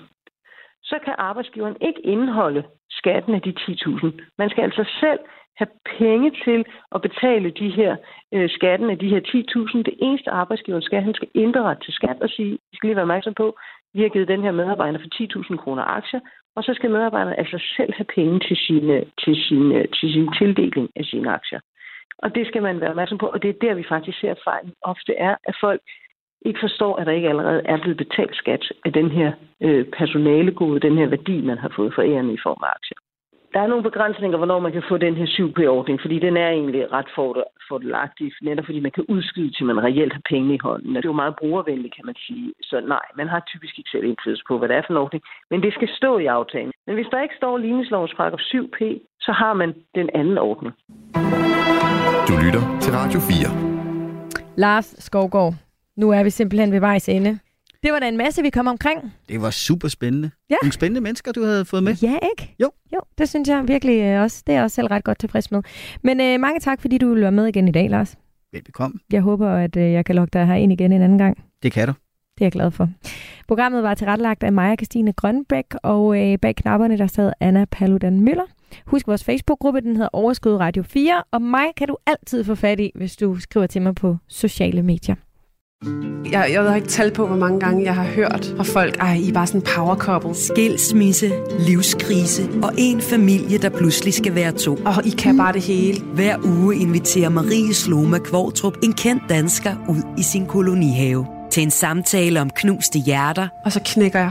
F: så kan arbejdsgiveren ikke indeholde skatten af de 10.000. Man skal altså selv have penge til at betale de her øh, skatten af de her 10.000. Det eneste arbejdsgiver skal, han skal indberette til skat og sige, vi skal lige være opmærksom på, vi har givet den her medarbejder for 10.000 kroner aktier, og så skal medarbejderen altså selv have penge til sine, til sine, til sin tildeling af sine aktier. Og det skal man være opmærksom på, og det er der, vi faktisk ser fejlen ofte er, at folk ikke forstår, at der ikke allerede er blevet betalt skat af den her øh, personalegode, den her værdi, man har fået for æren i form af aktier. Der er nogle begrænsninger, hvornår man kan få den her 7P-ordning, fordi den er egentlig ret fordelagtig, netop fordi man kan udskyde, til man reelt har penge i hånden. Det er jo meget brugervenligt, kan man sige. Så nej, man har typisk ikke selv indflydelse på, hvad det er for en ordning, men det skal stå i aftalen. Men hvis der ikke står ligningslovens paragraf 7P, så har man den anden ordning.
B: Du lytter til Radio 4.
C: Lars Skovgaard, nu er vi simpelthen ved vejs ende. Det var da en masse, vi kom omkring.
D: Det var super spændende.
C: Ja.
D: Nogle spændende mennesker, du havde fået med.
C: Ja, ikke?
D: Jo.
C: Jo, det synes jeg virkelig øh, også. Det er jeg også selv ret godt tilfreds med. Men øh, mange tak, fordi du vil være med igen i dag, Lars.
D: Velbekomme.
C: Jeg håber, at øh, jeg kan lokke dig her ind igen en anden gang.
D: Det kan du.
C: Det er jeg glad for. Programmet var tilrettelagt af Maja Christine Grønbæk, og øh, bag knapperne der sad Anna Paludan Møller. Husk vores Facebook-gruppe, den hedder Overskud Radio 4, og mig kan du altid få fat i, hvis du skriver til mig på sociale medier.
H: Jeg, jeg har ikke talt på, hvor mange gange jeg har hørt fra folk, ej, I er bare sådan power couple.
I: Skilsmisse, livskrise og en familie, der pludselig skal være to.
H: Og I kan bare det hele.
I: Hver uge inviterer Marie Sloma Kvartrup en kendt dansker ud i sin kolonihave til en samtale om knuste hjerter,
H: Og så knækker jeg